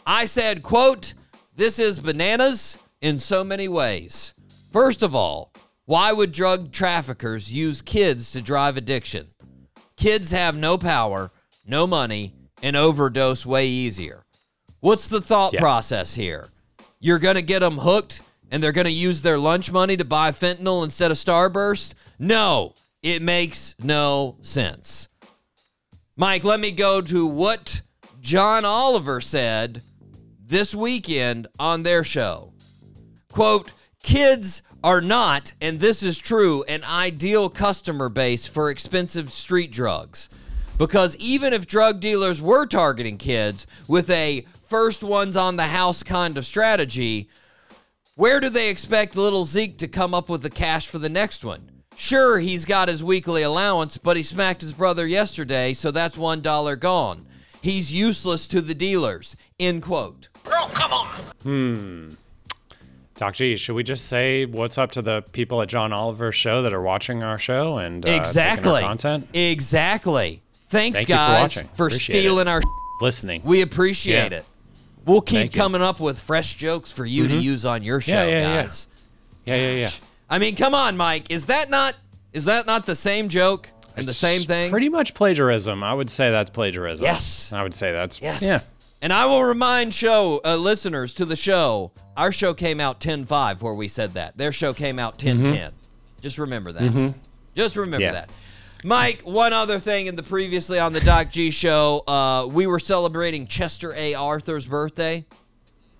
A: I said, quote, this is bananas in so many ways. First of all, why would drug traffickers use kids to drive addiction? Kids have no power, no money, and overdose way easier. What's the thought
B: Yeah.
A: process here? You're going to get them hooked and they're going to use their lunch money to buy fentanyl instead of Starburst? No, it makes no sense. Mike, let me go to what John Oliver said this weekend on their show. Quote, kids are not, and this is true, an ideal customer base for expensive street drugs. Because even if drug dealers were targeting kids with a first ones on the house kind of strategy, Where do they expect little Zeke to come up with the cash for the next one? Sure, he's got his weekly allowance, but he smacked his brother yesterday, so that's one dollar gone. He's useless to the dealers. End quote. Hmm.
B: Doc G, should we just say what's up to the people at John Oliver's show that are watching our show and uh, taking our
A: exactly.
B: content?
A: Exactly. Thanks,
B: Thank you for
A: guys, for
B: Appreciate
A: stealing our.
B: Listening.
A: We appreciate
B: Yeah.
A: it. We'll keep
B: Thank you.
A: coming up with fresh jokes for you to use on your show,
B: Yeah, yeah,
A: guys.
B: yeah, yeah, yeah.
A: I mean, come on, Mike. Is that not is that not the same joke and the same thing?
B: Pretty much plagiarism. I would say that's plagiarism.
A: Yes.
B: I would say that's
A: yes.
B: Yeah.
A: And I will remind show uh, listeners to the show. Our show came out 10-5 where we said that. Their show came out 10-10. Just remember that. Just remember
B: Yeah.
A: that. Mike, one other thing in the previously on the Doc G show, uh, we were celebrating Chester A. Arthur's birthday.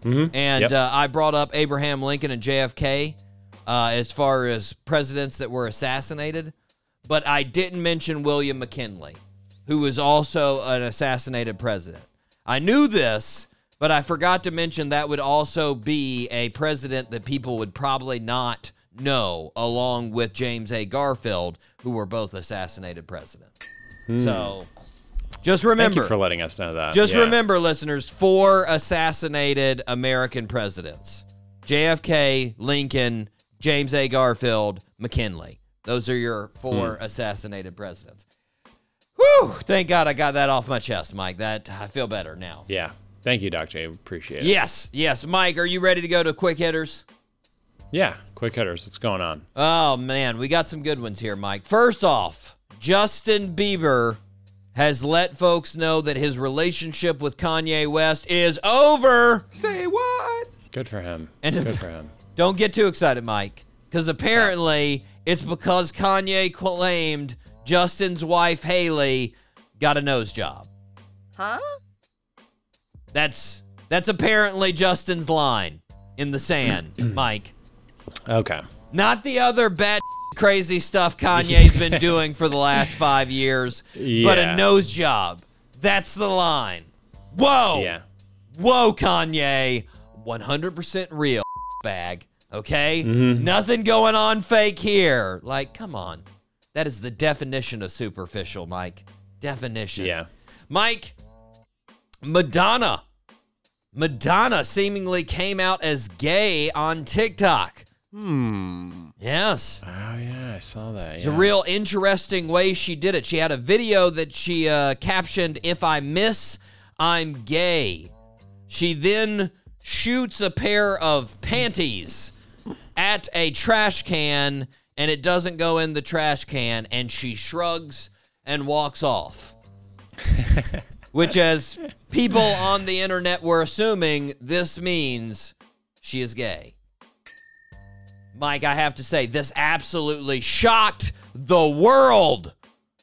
A: And
B: Yep.
A: uh, I brought up Abraham Lincoln and JFK uh, as far as presidents that were assassinated, but I didn't mention William McKinley, who was also an assassinated president. I knew this, but I forgot to mention that would also be a president that people would probably not know, along with James A. Garfield, who were both assassinated presidents. So just
B: Thank
A: remember.
B: you for letting us know that.
A: Just
B: Yeah.
A: remember, listeners, four assassinated American presidents JFK, Lincoln, James A. Garfield, McKinley. Those are your four
B: Hmm.
A: assassinated presidents. Whew! Thank God I got that off my chest, Mike. That I feel better now.
B: Yeah. Thank you, Dr. J. Appreciate it.
A: Yes, yes. Mike, are you ready to go to quick hitters?
B: Yeah. Quick hitters. What's going on?
A: Oh man, we got some good ones here, Mike. First off, Justin Bieber has let folks know that his relationship with Kanye West is over. Say what?
B: Good for him.
A: And-
B: Good for him.
A: Don't get too excited, Mike, because apparently it's because Kanye claimed Justin's wife Hailey got a nose job.
H: Huh?
A: That's that's apparently Justin's line in the sand, Mike.
B: Okay.
A: Not the other bad crazy stuff Kanye's been doing for the last five years, but a nose job. That's the line. Whoa.
B: Yeah.
A: Whoa, Kanye. 100% real bag. Okay?
B: Mm-hmm.
A: Nothing going on fake here. Like, come on. That is the definition of superficial, Mike. Definition.
B: Yeah.
A: Mike, Madonna. Madonna seemingly came out as gay on TikTok. Hmm. Yes.
B: Oh yeah, I saw that.
A: It's a real interesting way she did it. She had a video that she uh, captioned, If I miss, I'm gay. She then shoots a pair of panties at a trash can, and it doesn't go in the trash can, and she shrugs and walks off. Which, as people on the internet were assuming, this means she is gay. Mike, I have to say, this absolutely shocked the world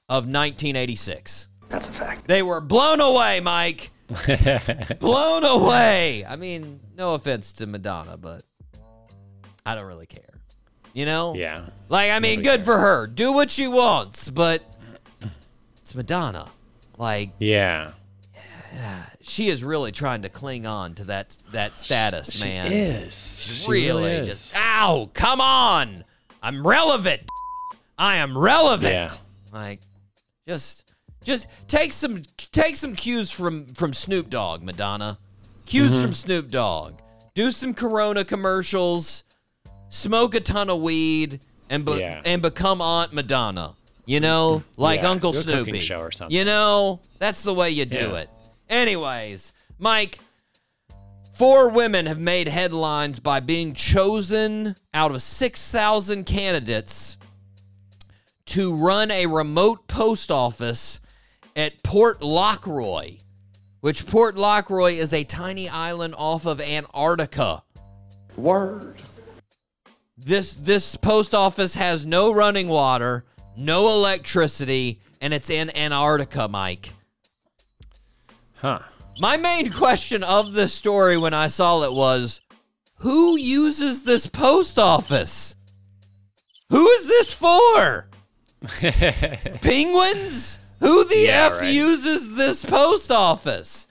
A: of 1986.
C: That's a fact.
A: They were blown away, Mike. blown away. I mean, no offense to Madonna, but I don't really care. You know?
B: Yeah.
A: Like, I mean,
B: Nobody
A: good for her. Do what she wants, but it's Madonna. Like,
B: Yeah.
A: she is really trying to cling on to that that status, man.
B: Is. She
A: really,
B: is.
A: just ow come on i'm relevant i am relevant
B: Yeah.
A: like just just take some take some cues from from snoop dogg madonna cues
B: Mm-hmm.
A: from snoop dogg do some corona commercials smoke a ton of weed and be-
B: Yeah.
A: and become aunt madonna you know like
B: Yeah,
A: uncle
B: do a cooking
A: snoopy
B: show or something.
A: you know that's the way you do
B: Yeah.
A: it anyways mike Four women have made headlines by being chosen out of 6,000 candidates to run a remote post office at Port Lockroy, which Port Lockroy is a tiny island off of Antarctica.
G: Word.
A: This this post office has no running water, no electricity, and it's in Antarctica, Mike.
B: Huh.
A: My main question of this story when I saw it was who uses this post office? Who is this for? Penguins? Who the
B: Yeah,
A: F
B: right.
A: uses this post office?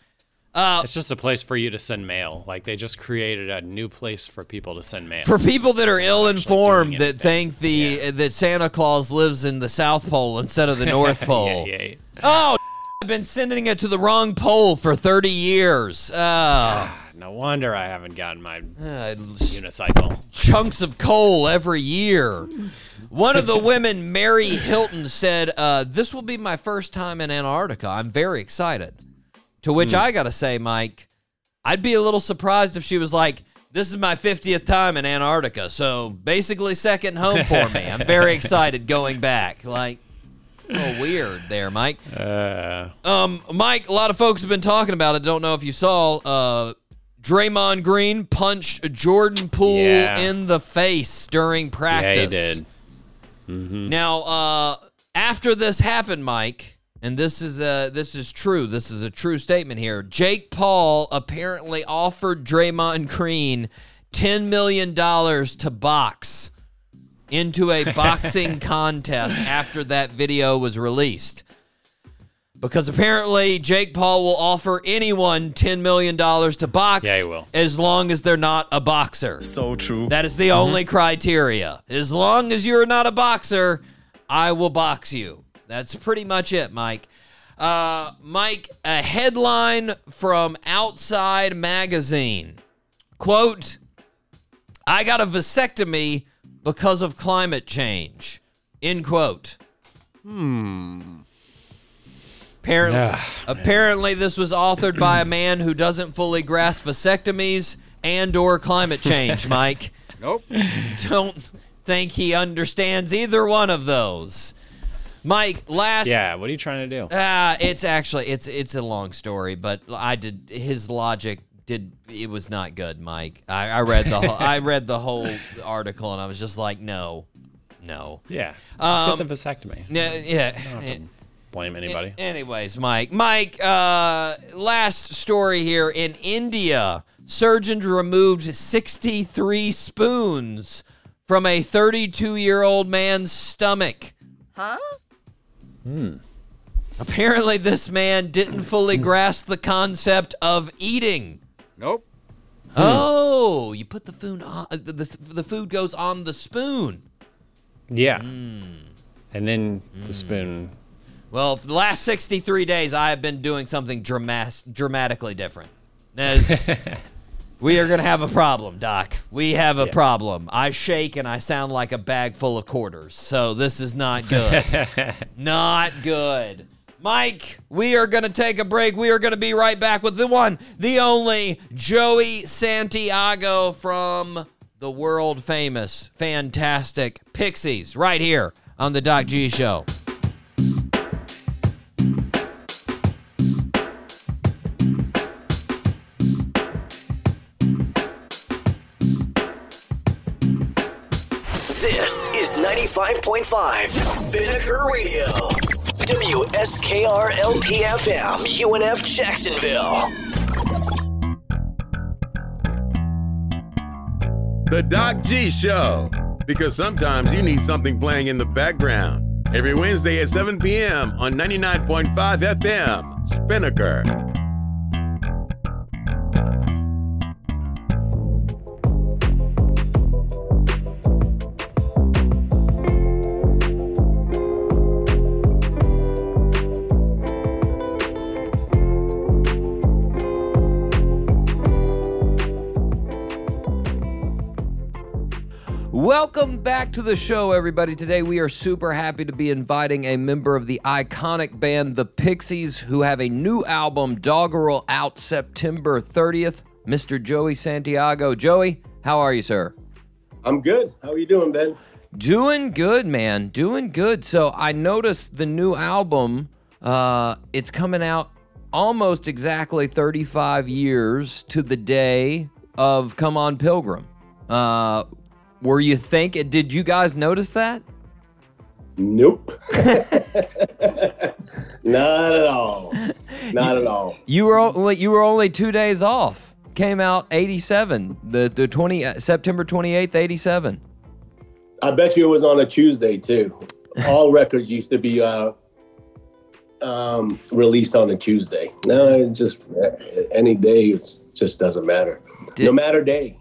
A: Uh,
B: It's just a place for you to send mail. Like they just created a new place for people to send mail.
A: for people that are ill-informed
B: doing
A: that think the that Santa Claus lives in the South Pole instead of the North Pole.
B: yeah, yeah, yeah.
A: Oh, I've been sending it to the wrong pole for 30 years. Oh,
B: No wonder I haven't gotten my
A: uh,
B: unicycle.
A: chunks of coal every year. One of the women, Mary Hilton, said, uh, This will be my first time in Antarctica. I'm very excited. To which
B: Hmm.
A: I got to say, Mike, I'd be a little surprised if she was like, This is my 50th time in Antarctica. So basically, second home for me. I'm very excited going back. Like, oh, weird there, Mike.
B: Uh,
A: Um, Mike, a lot of folks have been talking about it. Don't know if you saw. Uh, Draymond Green punched Jordan Poole
B: Yeah.
A: in the face during practice.
B: yeah, he did.
A: Now, uh, after this happened, Mike, and this is uh, this is true. This is a true statement here. Jake Paul apparently offered Draymond Green ten million dollars to box into a boxing contest after that video was released. Because apparently Jake Paul will offer anyone $10 million to box
B: Yeah, he will.
A: as long as they're not a boxer.
H: So true.
A: That is the only criteria. As long as you're not a boxer, I will box you. That's pretty much it, Mike. Uh, Mike, a headline from Outside Magazine. Quote, I got a vasectomy because of climate change. End quote. Hmm. Apparently,
B: Ah,
A: apparently this was authored by a man who doesn't fully grasp vasectomies and or climate change, Mike.
H: Nope.
A: Don't think he understands either one of those. Mike, last
B: yeah, what are you trying to do?
A: Ah, it's actually it's it's a long story, but I did his logic did it was not good, Mike. I, I read the whole, I read the whole article and I was just like, no, no,
B: Yeah, just
A: Um,
B: get the vasectomy.
A: yeah, yeah.
B: Don't blame anybody.
A: Anyways, Mike, Mike, uh, last story here in India, surgeons removed 63 spoons from a 32 year old man's stomach.
I: Huh? Hmm.
A: Apparently, this man didn't fully grasp the concept of eating.
H: Nope.
A: Oh, you put the food on uh, the, the, the food goes on the spoon.
B: yeah,
A: Hmm.
B: and then the hmm. spoon.
A: Well, for the last 63 days, I have been doing something dramas- dramatically different. As we are going to have a problem, Doc. We have a problem. I shake and I sound like a bag full of quarters. So this is not good. not good. Mike, we are going to take a break. We are going to be right back with the one, the only Joey Santiago from the world famous, fantastic Pixies, right here on the Doc G Show.
J: 95.5 Spinnaker Radio. WSKR LPFM, UNF Jacksonville.
F: The Doc G Show. Because sometimes you need something playing in the background. Every Wednesday at 7 p.m. on 99.5 FM, Spinnaker.
A: Welcome back to the show, everybody. Today we are super happy to be inviting a member of the iconic band The Pixies, who have a new album, Doggerel, out September 30th. Mr. Joey Santiago. Joey, how are you, sir?
K: I'm good. How are you doing, Ben?
A: Doing good, man. Doing good. So I noticed the new album. Uh, it's coming out almost exactly 35 years to the day of Come On Pilgrim. Uh, were you think? Did you guys notice that?
K: Nope. Not at all. Not at all.
A: You were only you were only two days off. Came out 87, the the 20 uh, September 28th, 87.
K: I bet you it was on a Tuesday too. All records used to be uh, um, released on a Tuesday. No, it just any day. It just doesn't matter.
A: Did-
K: no matter day.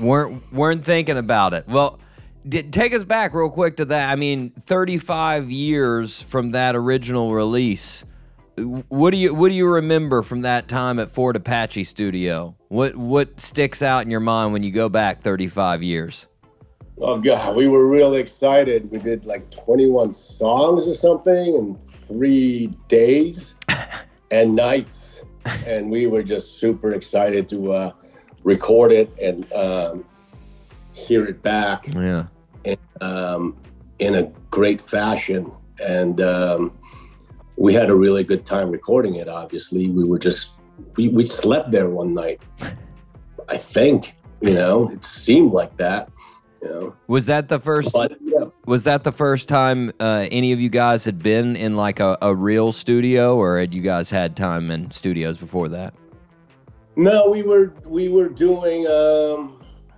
A: Weren't weren't thinking about it. Well, d- take us back real quick to that. I mean, 35 years from that original release. What do you what do you remember from that time at Fort Apache Studio? What what sticks out in your mind when you go back 35 years?
K: Oh god, we were really excited. We did like 21 songs or something in three days and nights, and we were just super excited to uh, record it and um, hear it back
A: Yeah.
K: um, in a great fashion. And um, we had a really good time recording it. Obviously, we were just we, we slept there one night. I think you know it seemed like that. You know,
A: Was that the first
K: but yeah,
A: was that the first time uh, any of you guys had been in like a, a real studio or had you guys had time in studios before that?
K: No, we were we were doing. Um,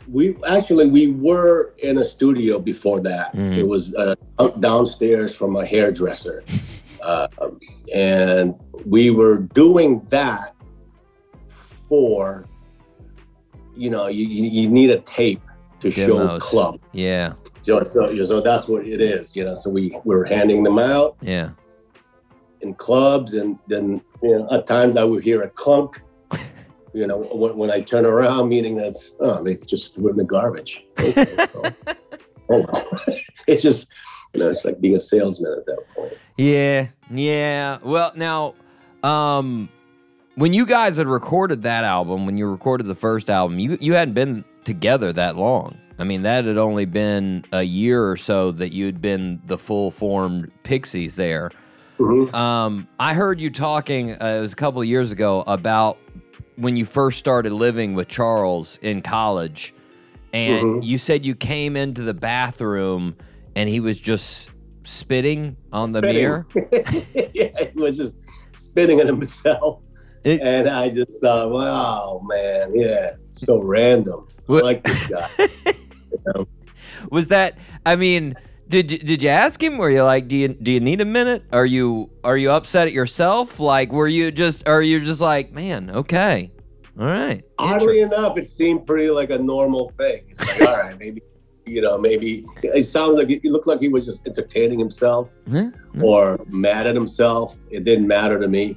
K: we actually we were in a studio before that.
A: Mhm.
K: It was uh, downstairs from a hairdresser, uh, and we were doing that for. You know, you, you, you need a tape to show
A: Demos.
K: club.
A: Yeah.
K: So, so, so that's what it is. You know, so we were handing them out
A: Yeah.
K: in clubs, and then you know, at times I would hear a clunk. You know, when, when I turn around, meaning that's oh, they just threw it in the garbage. Okay, oh, well. it's just you know, it's like being a salesman at that point.
A: Yeah, yeah. Well, now, um, when you guys had recorded that album, when you recorded the first album, you you hadn't been together that long. I mean, that had only been a year or so that you had been the full formed Pixies there.
K: Mhm.
A: Um, I heard you talking. Uh, it was a couple of years ago about when you first started living with Charles in college, and
K: Mhm.
A: you said you came into the bathroom and he was just spitting on the mirror.
K: yeah, he was just spitting at himself.
A: It-
K: and I just thought, wow, man, yeah, so random. I like this guy. you know?
A: Was that? I mean, did you, did you ask him? Were you like, do you do you need a minute? Are you are you upset at yourself? Like, were you just are you just like, man, okay, all right.
K: Oddly enough, it seemed pretty like a normal thing. It's like, all right, maybe, you know, maybe it sounds like it looked like he was just entertaining himself
A: Huh?
K: or mad at himself. It didn't matter to me,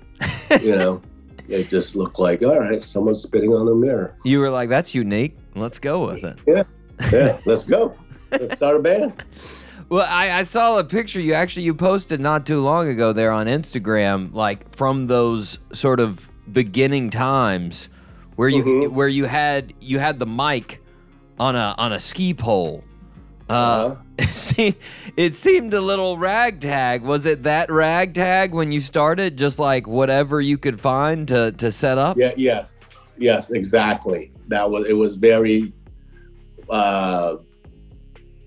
K: you know. It just looked like, all right, someone's spitting on the mirror.
A: You were like, that's unique. Let's go with it.
K: yeah Yeah, let's go. Let's start a band.
A: Well, I, I saw a picture you actually you posted not too long ago there on Instagram, like from those sort of beginning times where you
K: Mhm.
A: where you had you had the mic on a on a ski pole. Uh,
K: Uh-huh.
A: it, seemed, it seemed a little ragtag. Was it that ragtag when you started? Just like whatever you could find to to set up.
K: Yeah, yes, yes, exactly. That was it. Was very, uh,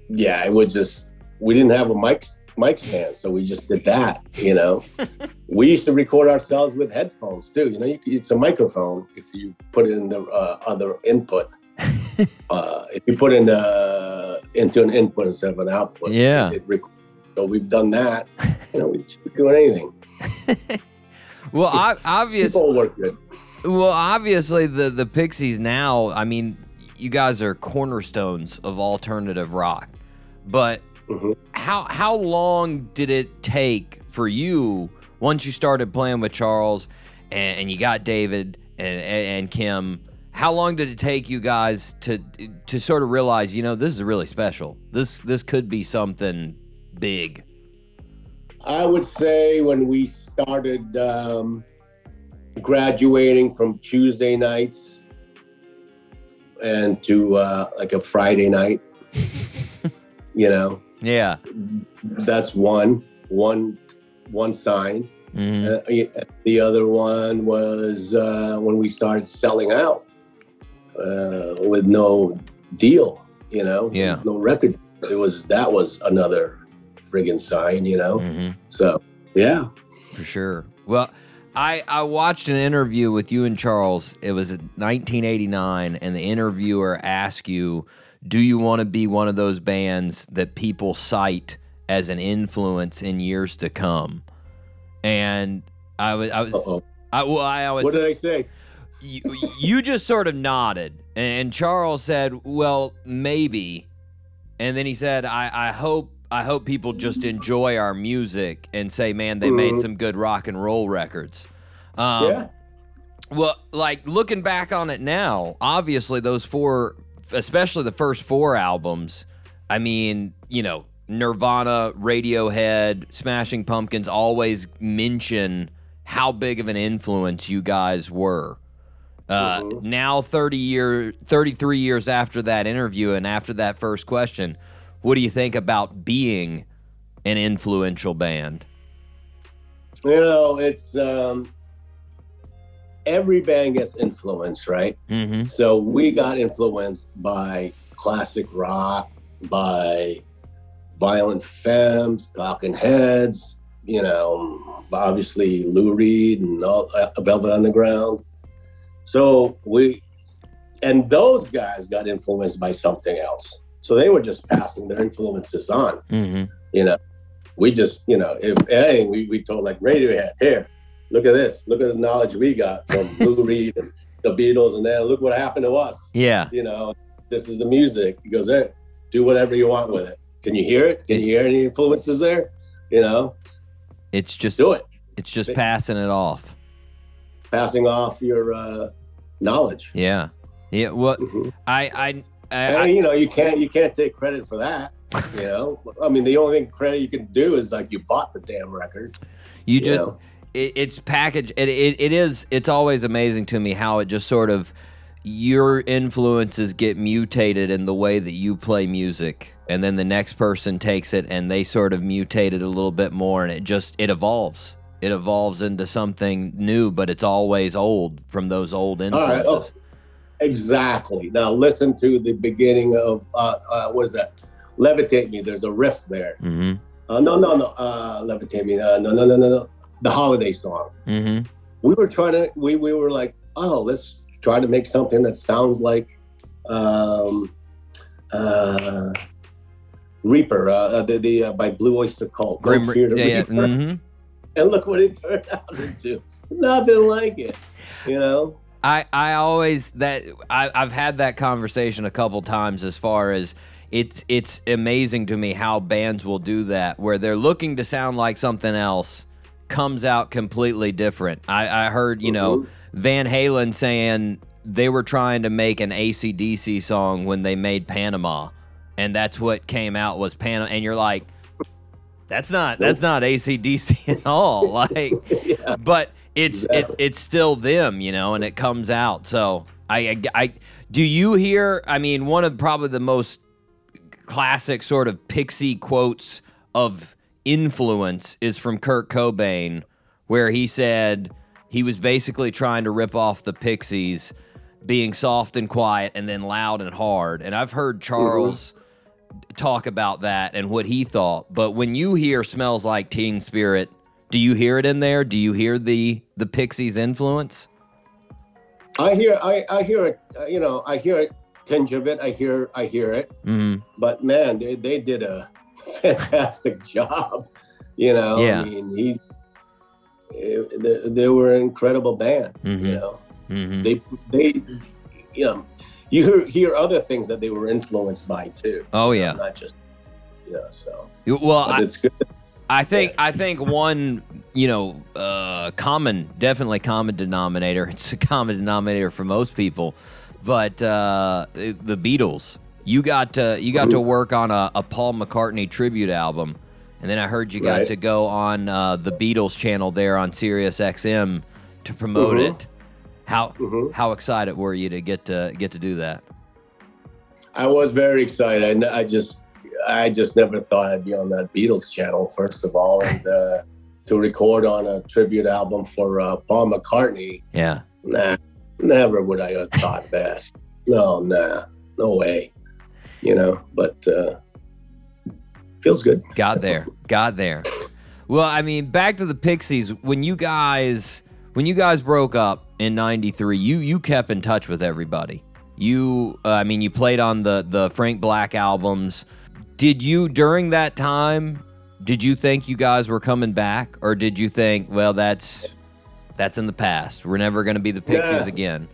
K: yeah. It was just we didn't have a mic mic stand, so we just did that. You know, we used to record ourselves with headphones too. You know, you, it's a microphone if you put it in the uh, other input. uh, if you put in the into an input instead of an output,
A: Yeah.
K: It, rec- so we've done that. You know, we do anything.
A: Well, I, obviously.
K: People work good.
A: Well, obviously the the Pixies now, I mean, you guys are cornerstones of alternative rock. But
K: Mhm.
A: how how long did it take for you once you started playing with Charles and, and you got David and, and and Kim? How long did it take you guys to to sort of realize, you know, this is really special. This this could be something big.
K: I would say when we started um, graduating from Tuesday nights and to uh, like a Friday night, you know,
A: Yeah.
K: that's one one one sign.
A: Mhm.
K: Uh, the other one was uh, when we started selling out uh, with no deal, you know,
A: Yeah.
K: no record. It was that was another friggin' sign, you know.
A: Mhm.
K: So yeah,
A: For sure. Well, I I watched an interview with you and Charles. It was 1989, and the interviewer asked you, "Do you want to be one of those bands that people cite as an influence in years to come?" and I was I was
K: Uh-oh.
A: I, well, I always.
K: What did I say?
A: you, you just sort of nodded, and Charles said, "Well, maybe," and then he said, "I, I hope." I hope people just enjoy our music and say, "Man, they made
K: Mhm.
A: some good rock and roll records." Um,
K: yeah.
A: Well, like looking back on it now, obviously those four, especially the first four albums, I mean, you know, Nirvana, Radiohead, Smashing Pumpkins always mention how big of an influence you guys were. Uh, Now, 30 year, 33 years after that interview and after that first question, what do you think about being an influential band?
K: You know, it's um, every band gets influenced, right?
A: Mm-hmm.
K: So we got influenced by classic rock, by Violent Femmes, Talking Heads, you know, obviously Lou Reed and all uh, Velvet Underground. So we, and those guys got influenced by something else. So they were just passing their influences on.
A: Mm-hmm.
K: You know, we just, you know, if anything, we, we told like Radiohead, here, look at this, look at the knowledge we got from Lou Reed and the Beatles, and then look what happened to us.
A: Yeah.
K: You know, this is the music. He goes, hey, do whatever you want with it. Can you hear it? Can you hear any influences there? You know,
A: It's just
K: do it.
A: it's just passing it off.
K: Passing off your uh, knowledge.
A: Yeah. Yeah. Well,
K: Mhm.
A: I, I, I,
K: And,
A: I
K: you know, you can't you can't take credit for that. You know, I mean, the only thing credit you can do is like you bought the damn record.
A: you just,
K: know.
A: It, it's packaged. It, it, it is. It's always amazing to me how it just sort of your influences get mutated in the way that you play music, and then the next person takes it and they sort of mutate it a little bit more, and it just it evolves. It evolves into something new, but it's always old from those old
K: All right.
A: influences.
K: Oh, exactly. Now listen to the beginning of uh, uh what is that? Levitate Me. There's a riff there.
A: Mm-hmm.
K: Uh, no, no, no. Uh, Levitate Me. Uh, no, no, no, no, no. The holiday song.
A: Mm-hmm.
K: We were trying to. We we were like, oh, let's try to make something that sounds like um, uh, Reaper. Uh, uh, the the uh, by Blue Oyster Cult.
A: Grim,
K: the
A: yeah, yeah. Mm-hmm.
K: And look what it turned out into. Nothing like it. You know.
A: I, I always that I, I've had that conversation a couple times as far as it's it's amazing to me how bands will do that where they're looking to sound like something else comes out completely different. I, I heard you know mm-hmm. Van Halen saying they were trying to make an ACDC song when they made Panama, and that's what came out was Panama, and you're like. That's not that's not ACDC at all. Like,
K: Yeah.
A: but it's it, it's still them, you know, and it comes out. So I, I, I- do you hear? I mean, one of probably the most classic sort of pixie quotes of influence is from Kurt Cobain, where he said he was basically trying to rip off the Pixies, being soft and quiet, and then loud and hard. And I've heard Charles talk about that and what he thought. But when you hear "Smells Like Teen Spirit," do you hear it in there? Do you hear the the Pixies influence?
K: I hear, I, I hear it. You know, I hear a tinge of it. I hear, I hear it.
A: Mm-hmm.
K: But man, they, they did a fantastic job. You know,
A: Yeah.
K: I mean, he, eh, they, were an incredible band.
A: Mhm.
K: You know,
A: Mm-hmm.
K: they, they, you know, you hear, hear other things that they were influenced by too.
A: Oh
K: You know,
A: yeah.
K: not just, you know. So
A: Well, I,
K: it's good.
A: I think I think one you know uh, common, definitely common denominator. It's a common denominator for most people, but uh, the Beatles. You got to you got to work on a, a Paul McCartney tribute album, and then I heard you got
K: Right.
A: to go on uh, the Beatles channel there on Sirius XM to promote
K: Mhm.
A: it. How
K: Mhm.
A: how excited were you to get to get to do that?
K: I was very excited. I, I just, I just never thought I'd be on that Beatles channel. First of all, and uh, to record on a tribute album for uh, Paul McCartney,
A: Yeah.
K: nah, never would I have thought that. No, nah, no way. You know, but uh, feels good.
A: Got there. Got there. Well, I mean, back to the Pixies. When you guys when you guys broke up in 93, you you kept in touch with everybody. You uh, I mean, you played on the the Frank Black albums. Did you during that time did you think you guys were coming back, or did you think, well, that's that's in the past. We're never going to be the Pixies
K: Yeah.
A: again.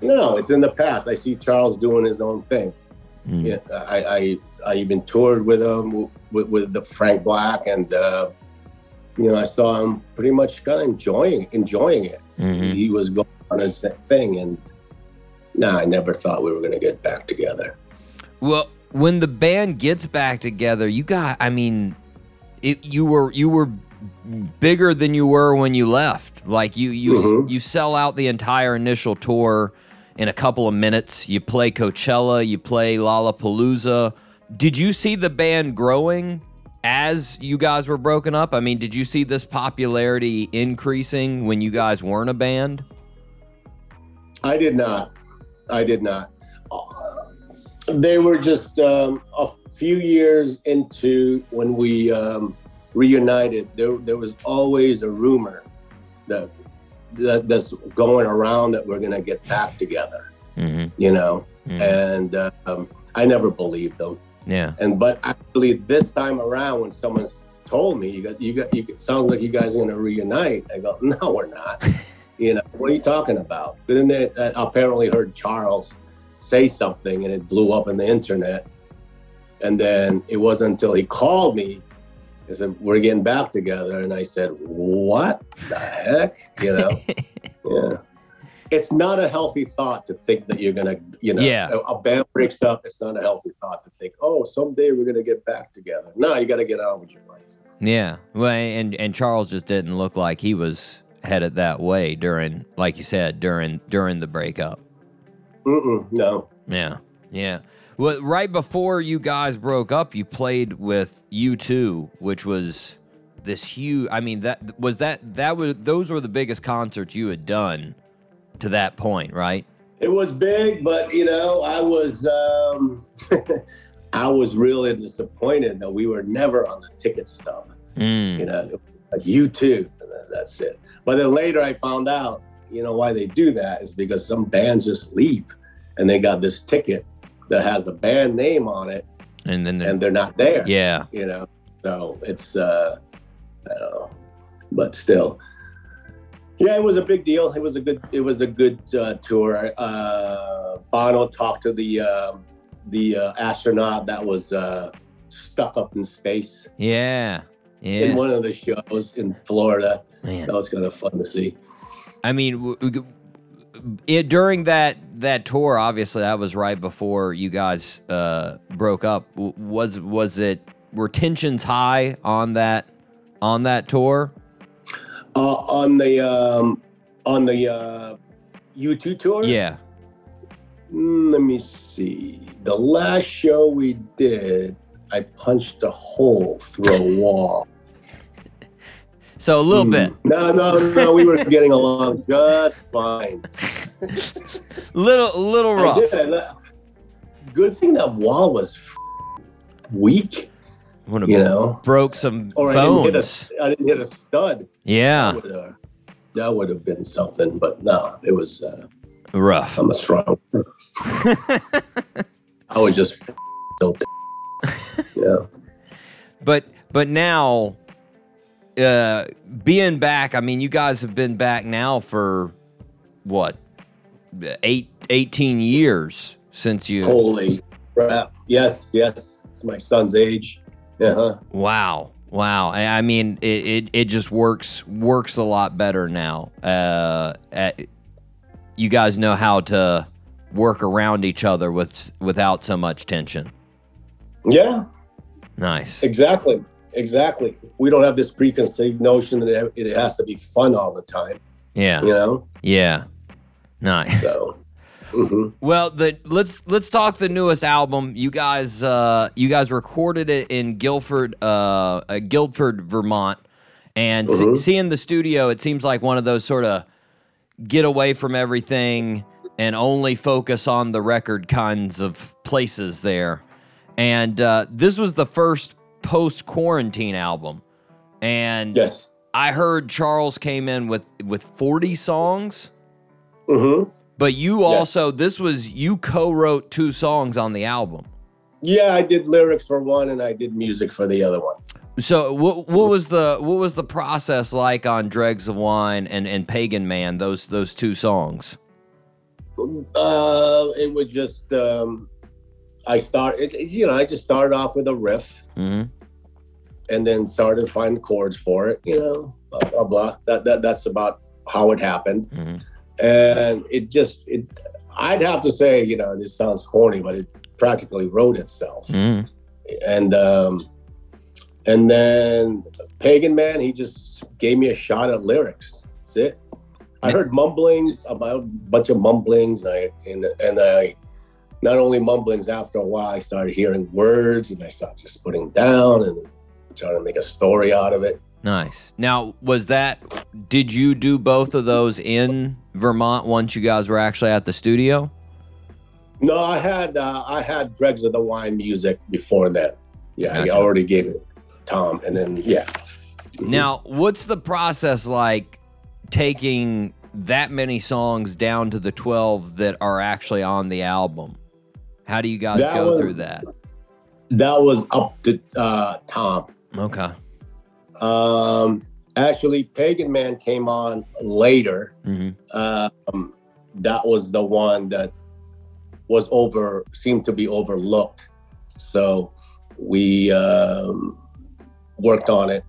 K: No, it's in the past. I see Charles doing his own thing.
A: Mm.
K: Yeah, I, I I even toured with him with, with the Frank Black, and uh, you know I saw him pretty much kind of enjoying enjoying it.
A: Mhm.
K: He was going on his thing, and no, I never thought we were going to get back together.
A: Well, when the band gets back together, you got I mean, it you were you were bigger than you were when you left. Like you you
K: Mhm.
A: you sell out the entire initial tour in a couple of minutes. You play Coachella, you play Lollapalooza. Did you see the band growing as you guys were broken up? I mean, did you see this popularity increasing when you guys weren't a band?
K: I did not. I did not. They were just um, a few years into when we um, reunited. There, there was always a rumor that, that that's going around that we're going to get back together.
A: Mm-hmm.
K: You know,
A: Mhm.
K: and um, I never believed them.
A: Yeah.
K: And but actually, this time around, when someone's told me you got you got you it sounds like you guys are going to reunite, I go, no, we're not. you know, what are you talking about? But then they uh, apparently heard Charles say something, and it blew up in the internet. And then it wasn't until he called me. He said, "We're getting back together," and I said, "What the heck?" You know, yeah. It's not a healthy thought to think that you're gonna, you know,
A: Yeah.
K: a, a band breaks up. It's not a healthy thought to think, oh, someday we're gonna get back together. No, you got to get on with your life.
A: Yeah. Well, and and Charles just didn't look like he was headed that way during, like you said, during during the breakup.
K: Mm-mm, no.
A: Yeah. Yeah. Well, right before you guys broke up, you played with U2, which was this huge. I mean, that was that that was those were the biggest concerts you had done to that point, right?
K: It was big, but you know, I was um, I was really disappointed that we were never on the ticket stub.
A: Mm.
K: You know, like you too. That's it. But then later I found out, you know, why they do that is because some bands just leave and they got this ticket that has the band name on it
A: And then,
K: and they're not there.
A: yeah,
K: You know, so it's, uh, I don't know, but still. Yeah, it was a big deal. It was a good. It was a good uh, tour. Uh, Bono talked to the um the uh, astronaut that was uh, stuck up in space
A: yeah,
K: in one of the shows in Florida.
A: Man.
K: That was kind of fun to see.
A: I mean, it, during that that tour, obviously, that was right before you guys uh, broke up. W- Was was it were tensions high on that on that tour?
K: Uh, on the um, on the uh, U2 tour.
A: Yeah.
K: Mm, let me see. The last show we did, I punched a hole through a wall.
A: So a little bit,
K: No, no, no. We were getting along just fine.
A: little little
K: I
A: rough.
K: did. I let- Good thing that wall was f- weak,
A: Would have
K: you know.
A: broke some
K: Or I didn't hit a, I didn't hit a stud.
A: Yeah,
K: That would, uh, that would have been something, but no, it was. Uh,
A: rough.
K: I'm a strong. I was just so. yeah.
A: But but now, uh, being back, I mean, you guys have been back now for what eight 18 years since you.
K: Holy crap! Yes, yes. It's my son's age. Uh huh.
A: Wow. Wow. I I mean, it, it, it just works works a lot better now. Uh, at, you guys know how to work around each other with without so much tension.
K: Yeah,
A: Nice.
K: exactly, exactly. We don't have this preconceived notion that it has to be fun all the time.
A: Yeah.
K: You know.
A: Yeah. Nice.
K: So. mhm.
A: Well, the let's let's talk the newest album. You guys, uh, you guys recorded it in Guilford, uh, uh Guilford, Vermont, and se-
K: Mhm.
A: seeing the studio, it seems like one of those sort of get away from everything and only focus on the record kinds of places there. And uh, this was the first post quarantine album, and
K: Yes.
A: I heard Charles came in with with forty songs.
K: Hmm
A: But you also, this was you co-wrote two songs on the album.
K: Yeah, I did lyrics for one, and I did music for the other one.
A: So what what was the what was the process like on Dregs of Wine and, and Pagan Man? Those those two songs.
K: Uh, it was just um, I start. It, it- you know, I just started off with a riff,
A: hmm
K: and then started finding chords for it. You know, blah blah blah. That, that that's about how it happened,
A: hmm
K: and it just it. I'd have to say, you know, this sounds corny, but it practically wrote itself.
A: hmm
K: and um, and then Pagan Man, he just gave me a shot at lyrics. That's it. I heard mumblings about a bunch of mumblings. I and and I not only mumblings. After a while, I started hearing words, and I started just putting down and trying to make a story out of it.
A: Nice. Now, was that? Did you do both of those in Vermont once you guys were actually at the studio?
K: No, I had uh, I had Dregs of the Wine music before that. Yeah,
A: Gotcha.
K: I already gave it Tom, and then yeah.
A: Now, what's the process like taking that many songs down to the 12 that are actually on the album? How do you guys
K: That
A: go
K: was-
A: through that?
K: That was up to uh, Tom.
A: Okay.
K: Um, actually, Pagan Man came on later.
A: hmm
K: Um, that was the one that was over, seemed to be overlooked. So we um, worked on it.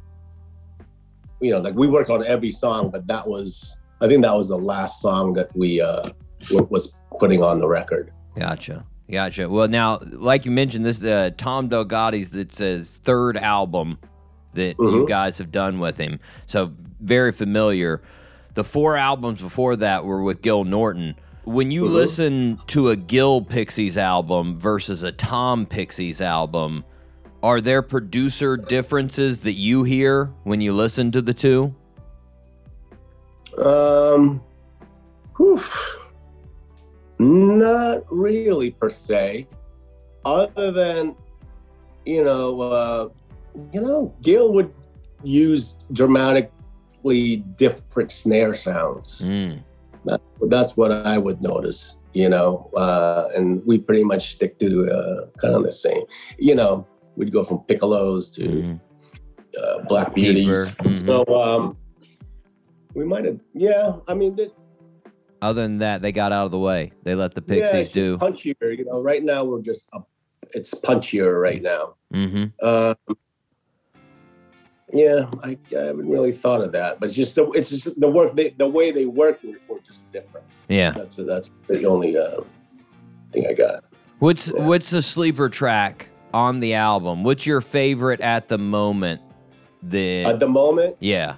K: You know, like we worked on every song, but that was, I think that was the last song that we uh, w- was putting on the record.
A: Gotcha. Gotcha. Well, now, like you mentioned, this uh, Tom Dalgety's that's his third album that you
K: Mhm.
A: guys have done with him. So very familiar. The four albums before that were with Gil Norton. When you
K: Mhm.
A: listen to a Gil Pixies album versus a Tom Pixies album, are there producer differences that you hear when you listen to the two?
K: Um, whew. not really per se, other than you know, uh, you know, Gil would use dramatically different snare sounds.
A: Mm.
K: That, that's what I would notice, you know, uh, and we pretty much stick to uh, kind of the same. You know, we'd go from piccolos to
A: Mhm.
K: uh, Black Beauties.
A: Mhm.
K: So um, we might have, yeah. I mean, the,
A: Other than that, they got out of the way. They let the
K: yeah,
A: Pixies
K: it's
A: do.
K: punchier. You know, right now we're just up, it's punchier right now.
A: hmm
K: Um, yeah, I, I haven't really thought of that, but it's just the it's just the work they, the way they work were, were just different.
A: Yeah.
K: That's that's the only uh, thing I got.
A: What's
K: Yeah.
A: what's the sleeper track on the album? What's your favorite at the moment? The
K: At the moment,
A: yeah.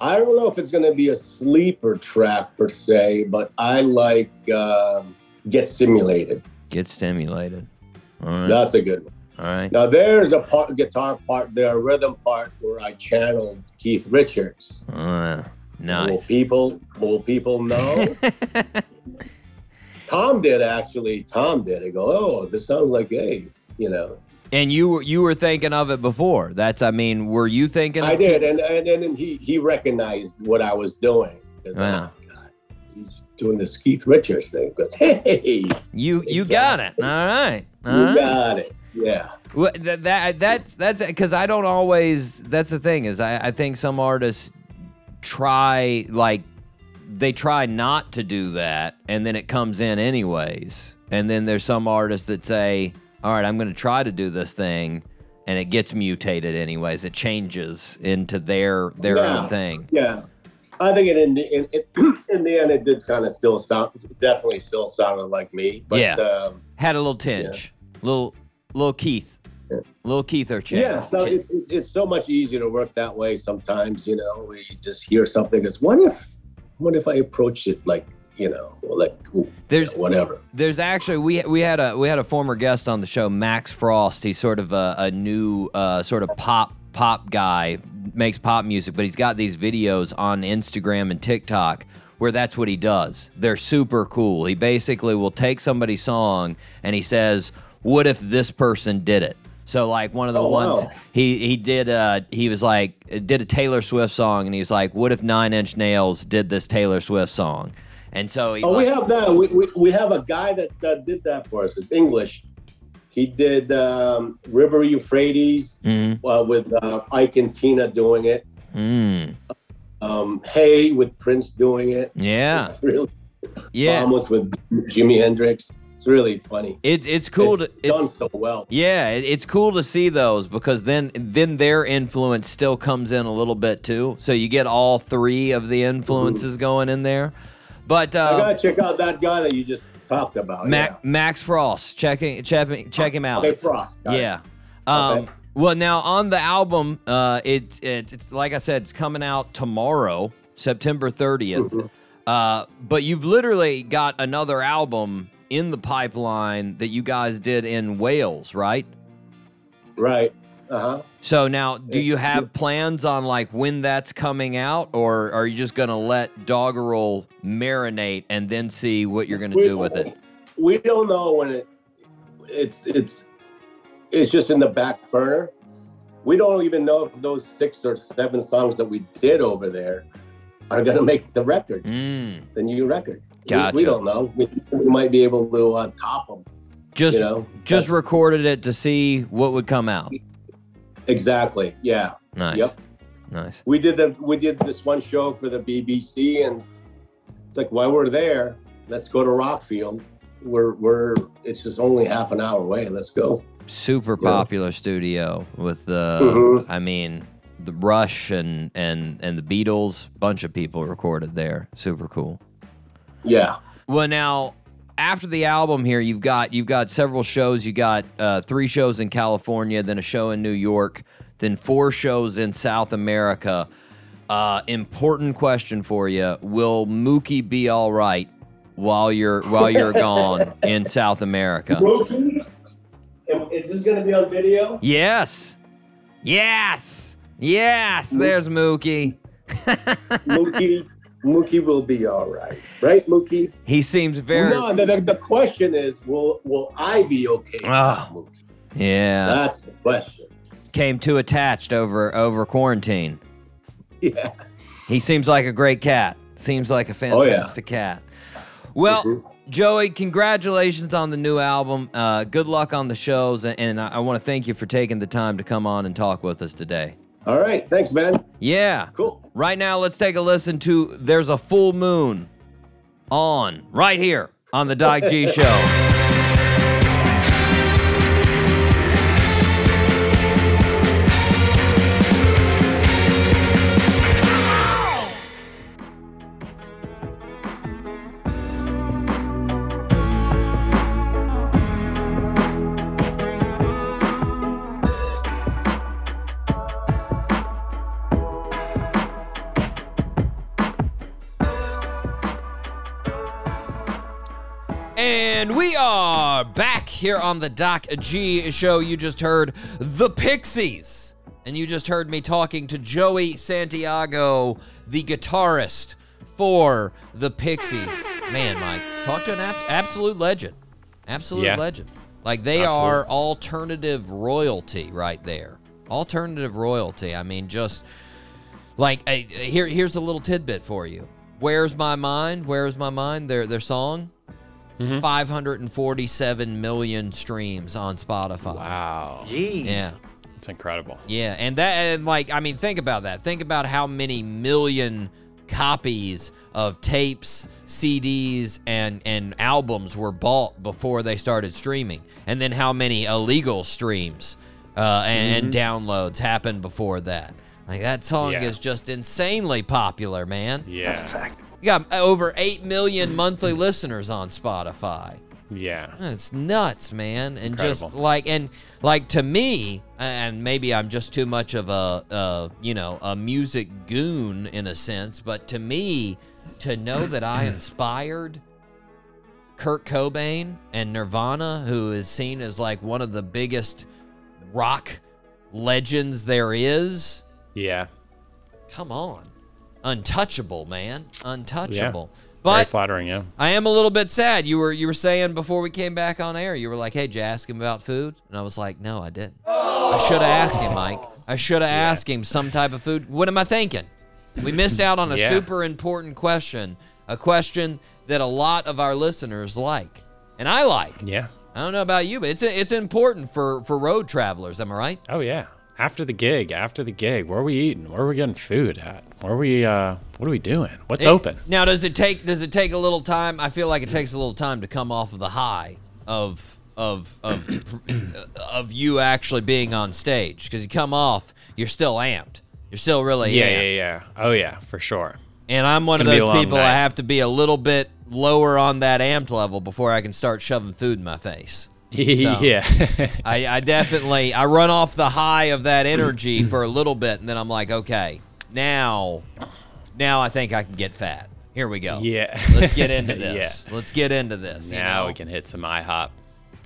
K: I don't know if it's going to be a sleeper track per se, but I like um, Get Simulated.
A: Get stimulated. All right.
K: That's a good one.
A: All right.
K: Now there's a part, guitar part, there a rhythm part where I channeled Keith Richards.
A: Uh,
K: Will people will people know? Tom did actually. Tom did. I go, oh, this sounds like hey, you know.
A: and you were you were thinking of it before. That's I mean, were you thinking?
K: I
A: of
K: did, and and then he he recognized what I was doing. 'Cause,
A: Wow.
K: oh, God, he's doing this Keith Richards thing. He goes, hey,
A: You you got it. All right. All
K: you
A: right.
K: got it. Yeah.
A: Well, that, that that's that's because I don't always. That's the thing is I, I think some artists try like they try not to do that, and then it comes in anyways. And then there's some artists that say, "All right, I'm going to try to do this thing," and it gets mutated anyways. It changes into their their
K: Yeah.
A: own thing.
K: Yeah. I think it in the in, in, in the end it did kind of still sound definitely still sounded like me. But
A: Yeah.
K: um,
A: Had a little tinge, little little Keith, little Keith or Chad.
K: yeah, so it's, it's, it's so much easier to work that way sometimes, you know, we just hear something as what if what if I approach it like, you know, like ooh,
A: There's
K: whatever.
A: There's actually we we had a we had a former guest on the show, Max Frost. He's sort of a, a new uh, sort of pop pop guy, makes pop music, but he's got these videos on Instagram and TikTok where that's what he does. They're super cool. He basically will take somebody's song and he says, "What if this person did it?" So like one of the
K: Oh,
A: ones
K: wow.
A: he he did uh he was like did a Taylor Swift song and he was like, "What if Nine Inch Nails did this Taylor Swift song?" And so he
K: Oh,
A: like,
K: we have that. We, we, we have a guy that uh, did that for us. It's English. He did um, River Euphrates
A: Mm.
K: uh, with uh, Ike and Tina doing it.
A: Mm.
K: Um, hey with Prince doing it.
A: Yeah.
K: It's really
A: Yeah.
K: almost with Jimi Hendrix. It's really funny.
A: It, it's cool to
K: It's done
A: it's,
K: so well.
A: yeah, it, it's cool to see those because then then their influence still comes in a little bit too. So you get all three of the influences going in there. But
K: I
A: uh,
K: gotta check out that guy that you just talked about.
A: Mac, Max Frost, checking check, check him out.
K: Okay, Frost.
A: Yeah. Um,
K: Okay.
A: Well, now on the album, uh, it, it it's like I said, it's coming out tomorrow, September 30th.
K: Mm-hmm.
A: Uh, but you've literally got another album in the pipeline that you guys did in Wales, right?
K: Right. Uh huh.
A: So now, do you have plans on like when that's coming out, or are you just gonna let Doggerel marinate and then see what you're gonna do with it?
K: We don't know when it. It's it's it's just in the back burner. We don't even know if those six or seven songs that we did over there are gonna make the record,
A: Mm,
K: the new record. We-
A: Gotcha.
K: We, don't know. We, we might be able to uh, top them.
A: just
K: you know.
A: just recorded it to see what would come out.
K: exactly. Yeah.
A: Nice.
K: Yep.
A: Nice.
K: we did the we did this one show for the BBC, and it's like while we're there, let's go to Rockfield. We're we're it's just only half an hour away. Let's go.
A: Super
K: Yeah.
A: popular studio with the
K: Mhm.
A: I mean the Rush and and and the Beatles, bunch of people recorded there. Super cool.
K: Yeah.
A: Well, now after the album here, you've got you've got several shows. You got uh, three shows in California, then a show in New York, then four shows in South America. Uh, important question for you: Will Mookie be all right while you're while you're gone in South America?
K: Mookie, is this going to be on video?
A: Yes, yes, yes. There's Mookie.
K: Mookie, Mookie will be all right, right, Mookie?
A: He seems very.
K: no, the, the, question is, will will I be okay? Mookie?
A: Yeah,
K: That's the question.
A: came too attached over over quarantine.
K: Yeah.
A: He seems like a great cat. Seems like a
K: Oh, yeah.
A: fantastic cat. Well,
K: Mhm.
A: Joey, congratulations on the new album. Uh, good luck on the shows, and, and I, I want to thank you for taking the time to come on and talk with us today.
K: All right. Thanks, man.
A: Yeah.
K: Cool.
A: Right now, let's take a listen to "There's a Full Moon" on right here on the Doc G Show. we are back here on the Doc G show. You just heard the Pixies. And you just heard me talking to Joey Santiago, the guitarist for the Pixies. Man, Mike, talk to an abs- absolute legend. Absolute
B: Yeah.
A: legend. Like they are alternative royalty right there. Alternative royalty. I mean, just like here here's a little tidbit for you. Where's my mind? Where's my mind? Their their song. 547 million streams on Spotify.
B: Wow.
C: Jeez.
A: Yeah.
B: It's incredible.
A: Yeah, and that and like I mean think about that. Think about how many million copies of tapes, CDs and and albums were bought before they started streaming. And then how many illegal streams uh, and, and downloads happened before that. Like that song
B: Yeah.
A: is just insanely popular, man.
B: Yeah.
A: You got over 8 million monthly listeners on Spotify.
B: Yeah.
A: It's nuts, man, and just like and like to me, and maybe I'm just too much of a, uh, you know, a music goon in a sense, but to me, to know that I inspired Kurt Cobain and Nirvana, who is seen as like one of the biggest rock legends there is,
B: Yeah.
A: come on, untouchable, man, untouchable.
B: Very
A: But
B: flattering, yeah.
A: I am a little bit sad. You were you were saying before we came back on air, you were like, "Hey, did you ask him about food?" And I was like, "No, I didn't. I should have asked him, Mike. I should have asked him some type of food. What am I thinking? We missed out on a
B: Yeah.
A: super important question, a question that a lot of our listeners like, and I like.
B: Yeah.
A: I don't know about you, but it's it's important for for road travelers. Am I right?
B: Oh yeah. After the gig, after the gig, where are we eating? Where are we getting food at? Where are we? Uh, what are we doing? What's
A: It-
B: open?
A: Now, does it take does it take a little time? I feel like it takes a little time to come off of the high of of of of you actually being on stage because you come off, you're still amped. You're still really
B: Yeah,
A: amped.
B: yeah, yeah. Oh yeah, for sure.
A: And I'm one of
B: gonna be a
A: those people. I have to be a little bit lower on that amped level before I can start shoving food in my face.
B: yeah.
A: I, I definitely I run off the high of that energy for a little bit, and then I'm like, okay, now, now I think I can get fat. Here we go.
B: Yeah.
A: Let's get into this. Let's get into this. you
B: now
A: know?
B: we can hit some IHOP.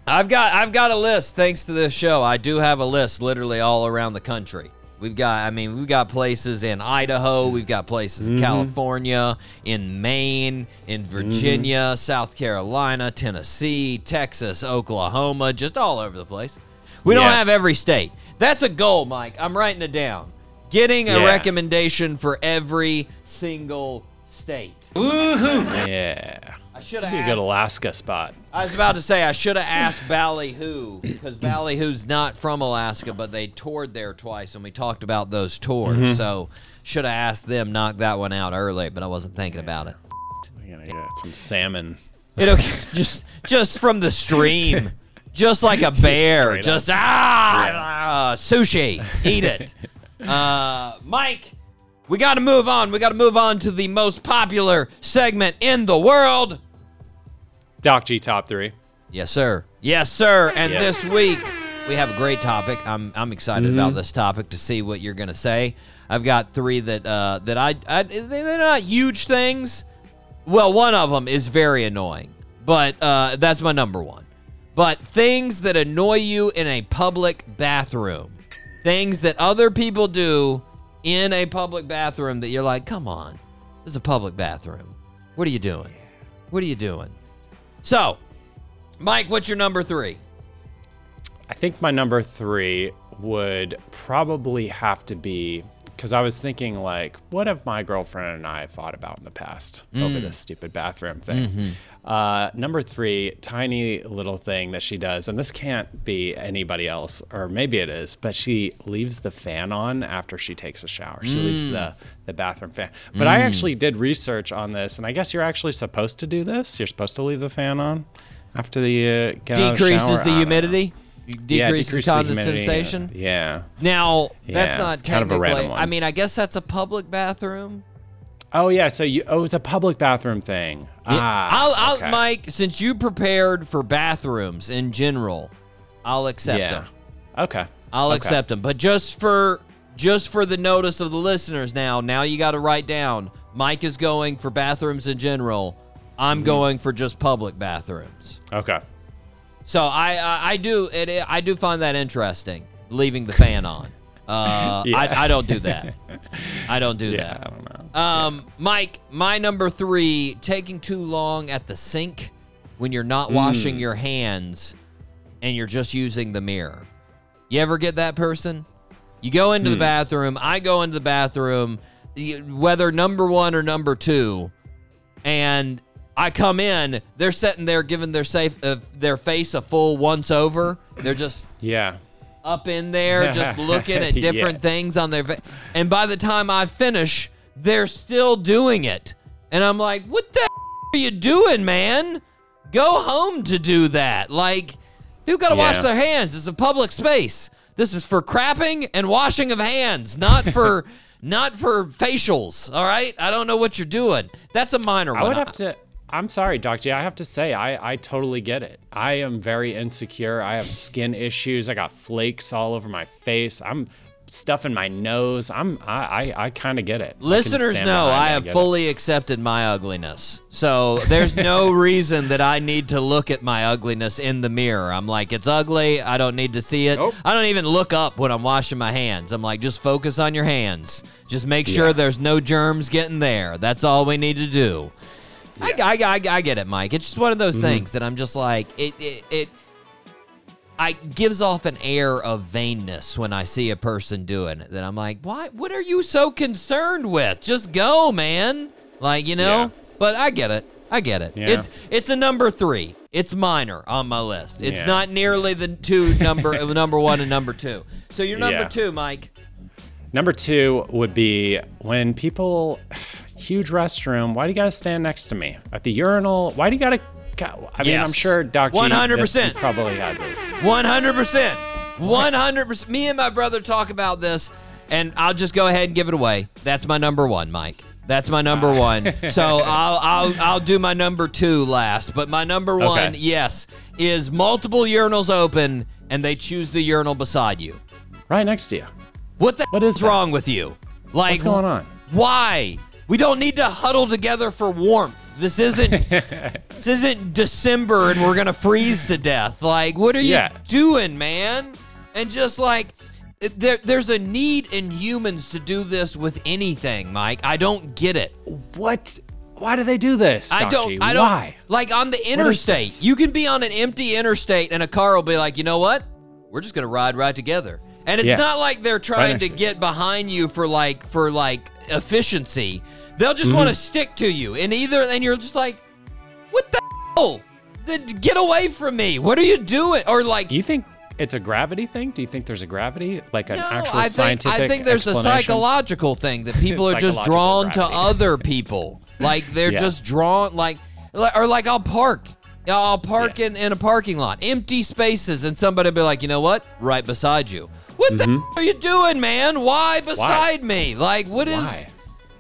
A: I've got I've got a list thanks to this show. I do have a list literally all around the country. We've got I mean, we've got places in Idaho, we've got places in mm-hmm. California, in Maine, in mm-hmm. Virginia, South Carolina, Tennessee, Texas, Oklahoma, just all over the place. We don't have every state. That's a goal, Mike. I'm writing it down. Getting a
B: Yeah.
A: recommendation for every single state.
B: Yeah.
A: I should have
B: a
A: asked
B: good Alaska spot.
A: I was about to say I should have asked Ballyhoo because Ballyhoo's not from Alaska, but they toured there twice, and we talked about those tours.
B: Mm-hmm.
A: So should have asked them, knock that one out early, but I wasn't thinking about it.
B: We're gonna get some salmon.
A: It just just from the stream, just like a bear,
B: Straight
A: just ah, ah, sushi, eat it. Uh, Mike, we got to move on. We got to move on to the most popular segment in the world.
B: Doc G top three.
A: Yes, sir. Yes, sir. And
B: Yes.
A: this week we have a great topic. I'm I'm excited about this topic to see what you're gonna say. I've got three that uh, that I, I they're not huge things. Well, one of them is very annoying, but uh, that's my number one. But things that annoy you in a public bathroom, things that other people do in a public bathroom that you're like, come on, this is a public bathroom. What are you doing? What are you doing? So, Mike, what's your number three?
B: I think my number three would probably have to be because I was thinking like, what have my girlfriend and I thought about in the past over mm. this stupid bathroom thing? Mm-hmm. Uh, number three, tiny little thing that she does, and this can't be anybody else, or maybe it is, but she leaves the fan on after she takes a shower. She leaves the the bathroom fan. But I actually did research on this, and I guess you're actually supposed to do this. You're supposed to leave the fan on after the uh, get the
A: Decreases
B: shower.
A: the
B: don't
A: humidity.
B: Yeah,
A: Decreases
B: decreases the humidity,
A: condensation.
B: Yeah.
A: Now, that's
B: Yeah,
A: not
B: kind of
A: technically. I mean, I guess that's a public bathroom.
B: Oh yeah. So you. Oh, it's a public bathroom thing. Ah.
A: I'll, I'll
B: okay.
A: Mike, since you prepared for bathrooms in general, I'll accept
B: Yeah.
A: them.
B: Okay.
A: I'll
B: Okay.
A: accept them. But just for just for the notice of the listeners now, now you got to write down. Mike is going for bathrooms in general. I'm
B: Mm-hmm.
A: going for just public bathrooms.
B: Okay.
A: So I I, I do it, I do find that interesting. Leaving the fan on. Uh,
B: Yeah.
A: I, I don't do that. I don't do
B: Yeah. I
A: that.
B: don't know.
A: Um, Mike, my number three: taking too long at the sink when you're not
B: Mm.
A: washing your hands and you're just using the mirror. You ever get that person? You go into
B: Hmm.
A: the bathroom. I go into the bathroom, whether number one or number two, and I come in. They're sitting there giving their safe uh, their face a full once over. They're just
B: Yeah.
A: up in there, just looking at
B: Yeah.
A: different things on their. Va- and by the time I finish, they're still doing it, and I'm like, "What the are you doing, man? Go home to do that. Like, people got to wash their hands. It's a public space. This is for crapping and washing of hands, not for." Not for facials, all right? I don't know what you're doing. That's a minor
B: I
A: one.
B: would have to. I'm sorry, Doc G. I have to say, I, I totally get it. I am very insecure. I have skin issues. I got flakes all over my face. I'm stuffing my nose. I'm I I, I kind of get it.
A: Listeners
B: stand
A: know I have
B: get it.
A: fully accepted my ugliness. So there's no reason that I need to look at my ugliness in the mirror. I'm like, it's ugly. I don't need to see it.
B: Nope.
A: I don't even look up when I'm washing my hands. I'm like, just focus on your hands. Just make sure
B: Yeah.
A: there's no germs getting there. That's all we need to do. I, I, I, I get it, Mike. It's just one of those
B: Mm-hmm.
A: things that I'm just like, it, it, it I gives off an air of vainness when I see a person doing it. That I'm like, why? What are you so concerned with? Just go, man. Like you know.
B: Yeah.
A: But I get it. I get it.
B: Yeah.
A: It's it's a number three. It's minor on my list. It's
B: Yeah.
A: not nearly the two number number one and number two. So you're number two, Mike.
B: Number two would be when people, huge restroom. Why do you gotta stand next to me at the urinal? Why do you gotta? I mean, I'm sure Doc. G,
A: 100%.
B: this- Probably had this.
A: One hundred percent. One hundred percent. Me and my brother talk about this, and I'll just go ahead and give it away. That's my number one, Mike. That's my number ah. one. So I'll I'll I'll do my number two last. But my number one,
B: Okay.
A: yes, is multiple urinals open and they choose the urinal beside you.
B: Right next to you.
A: What the
B: What is that?
A: wrong with you? Like
B: What's going on?
A: Why? We don't need to huddle together for warmth. This isn't this isn't December and we're gonna freeze to death. Like, what are you
B: Yeah.
A: doing, man? And just like there, there's a need in humans to do this with anything, Mike. I don't get it.
B: What? Why do they do this?
A: I don't. I don't.
B: Why?
A: Like on the interstate, you can be on an empty interstate, and a car will be like, you know what? We're just gonna ride right together. And it's
B: Yeah.
A: not like they're trying to
B: to
A: get behind you for like for like efficiency. They'll just
B: Mm-hmm.
A: want to stick to you, and either and you're just like, what the hell? Then Get away from me! What are you doing? Or like,
B: Do you think it's a gravity thing? Do you think there's a gravity, like an
A: no,
B: actual
A: I think
B: scientific?
A: I think there's a psychological thing that people are just drawn to other people. Like they're
B: Yeah.
A: just drawn like or like I'll park. I'll park
B: Yeah.
A: in, in a parking lot, empty spaces, and somebody will be like, you know what? Right beside you. What the
B: Mm-hmm.
A: f- are you doing, man? Why beside me? Like, what is?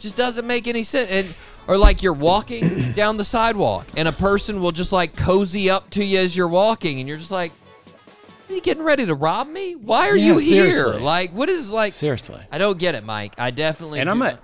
A: Just doesn't make any sense. And or like you're walking down the sidewalk, and a person will just like cozy up to you as you're walking, and you're just like, are you getting ready to rob me? Why are
B: Yeah,
A: you here?
B: seriously.
A: Like, what is like?
B: Seriously.
A: I don't get it, Mike. I definitely.
B: And I'm a,
A: not-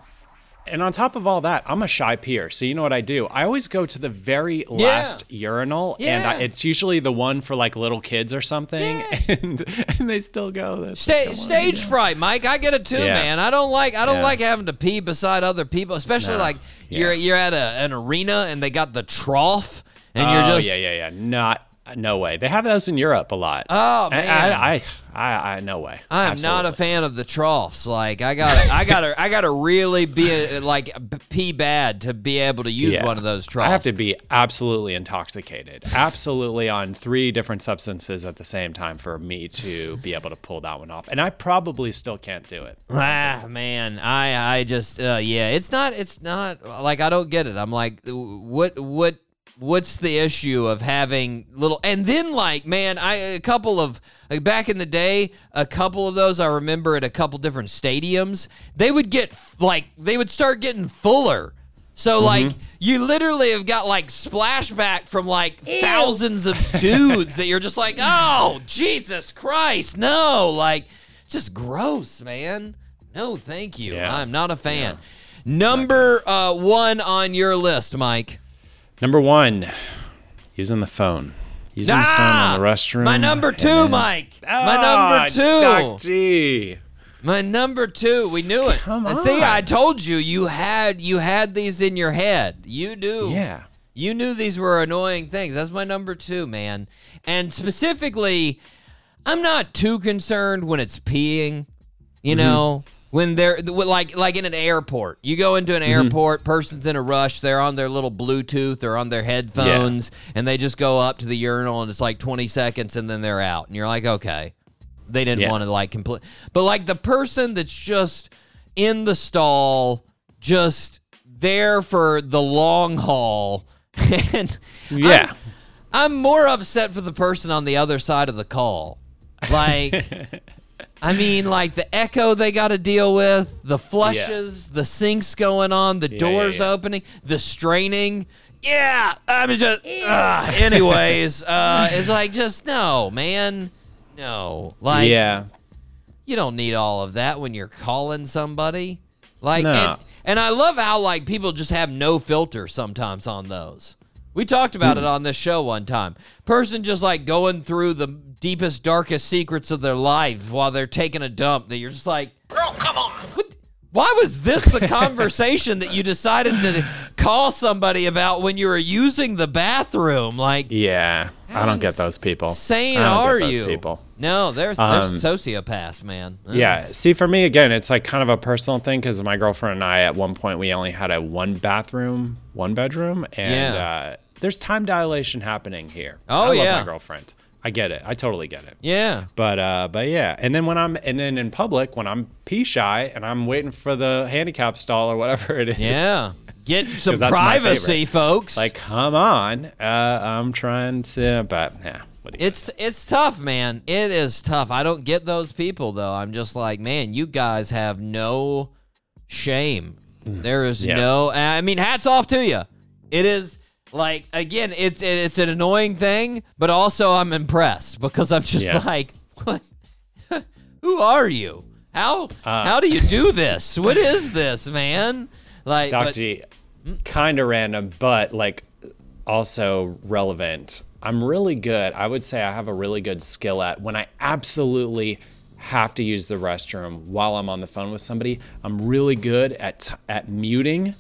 B: and on top of all that, I'm a shy peer. So you know what I do? I always go to the very last urinal, and I, it's usually the one for like little kids or something,
A: Yeah.
B: and and they still go.
A: Sta- stage fright, Mike. I get it too,
B: Yeah.
A: man. I don't like I don't
B: Yeah.
A: like having to pee beside other people, especially
B: No.
A: like
B: Yeah.
A: you're you're at a, an arena and they got the trough and
B: oh
A: you're just
B: yeah, yeah, yeah. Not no way. They have those in Europe a lot.
A: Oh, man.
B: I, I, I, I, no way.
A: I'm not a fan of the troughs. Like I got I got to I got to really be like pee bad to be able to use
B: Yeah.
A: one of those troughs.
B: I have to be absolutely intoxicated, absolutely on three different substances at the same time for me to be able to pull that one off. And I probably still can't do it.
A: Ah, man, I I just uh, yeah, it's not it's not like I don't get it. I'm like, what what what's the issue of having little and then like man, I a couple of like back in the day, a couple of those I remember at a couple different stadiums, they would get like they would start getting fuller. So like you literally have got like splashback from like thousands of dudes that you're just like, oh Jesus Christ, no, like just gross, man. No, thank you.
B: Yeah.
A: I'm not a fan. Number uh, one on your list, Mike.
B: Number one, using the phone. Using the phone
A: Ah,
B: in the restroom.
A: My number two,
B: then-
A: Mike. my
B: Ah,
A: number two.
B: Doc G.
A: My number two. We knew it.
B: Come
A: on. See. I told you you had you had these in your head. You do.
B: Yeah.
A: You knew these were annoying things. That's my number two, man. And specifically, I'm not too concerned when it's peeing. You know, when they're like like in an airport. You go into an mm-hmm. airport, person's in a rush. They're on their little Bluetooth or on their headphones, and they just go up to the urinal, and it's like 20 seconds, and then they're out, and you're like, okay, they didn't
B: Yeah.
A: want to like complete. But like the person that's just in the stall, just there for the long haul, and
B: Yeah.
A: I'm, I'm more upset for the person on the other side of the call. Like, I mean, like the echo they got to deal with, the flushes, the sinks going on, the
B: yeah,
A: doors
B: yeah.
A: opening, the straining. Yeah, I'm just. Uh, anyways, uh, it's like just no, man, no. Like,
B: yeah.
A: you don't need all of that when you're calling somebody. Like,
B: No.
A: and, and I love how like people just have no filter sometimes on those. We talked about
B: Hmm.
A: it on this show one time. Person just like going through the deepest, darkest secrets of their life while they're taking a dump. That you're just like,
J: Girl, come on.
A: Why was this the conversation that you decided to call somebody about when you were using the bathroom? Like,
B: Yeah, I don't get those people.
A: insane
B: I don't
A: are
B: get those
A: you?
B: people?
A: No, there's
B: Um,
A: there's sociopaths, man.
B: Yeah. See, for me, again, it's like kind of a personal thing because my girlfriend and I, at one point, we only had a one bathroom, one bedroom, and
A: Yeah.
B: uh, there's time dilation happening here.
A: Oh,
B: I love
A: yeah.
B: my girlfriend. I get it. I totally get it.
A: yeah.
B: But uh, but yeah, and then when I'm and then in public when I'm pee shy and I'm waiting for the handicap stall or whatever it is.
A: Yeah. Get some privacy, folks.
B: Like, come on. Uh, I'm trying to, but yeah. Do
A: It's it's tough, man. It is tough. I don't get those people though. I'm just like, man, you guys have no shame. There is
B: Mm. Yeah.
A: no. I mean, hats off to you. It is like again, it's it's an annoying thing, but also I'm impressed because I'm just
B: Yeah.
A: like, what? Who are you? How
B: Uh,
A: how do you do this? What is this, man? Like,
B: Doc G, kind of random, but like also relevant. I'm really good. I would say I have a really good skill at when I absolutely have to use the restroom while I'm on the phone with somebody. I'm really good at at muting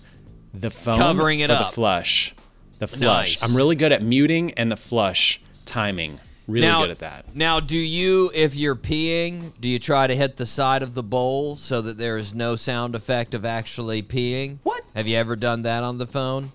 B: the phone
A: Covering it
B: for
A: up.
B: the flush. The flush.
A: Nice.
B: I'm really good at muting and the flush timing. Really
A: now,
B: good at that.
A: Now, do you, if you're peeing, do you try to hit the side of the bowl so that there is no sound effect of actually peeing?
B: What?
A: Have you ever done that on the phone?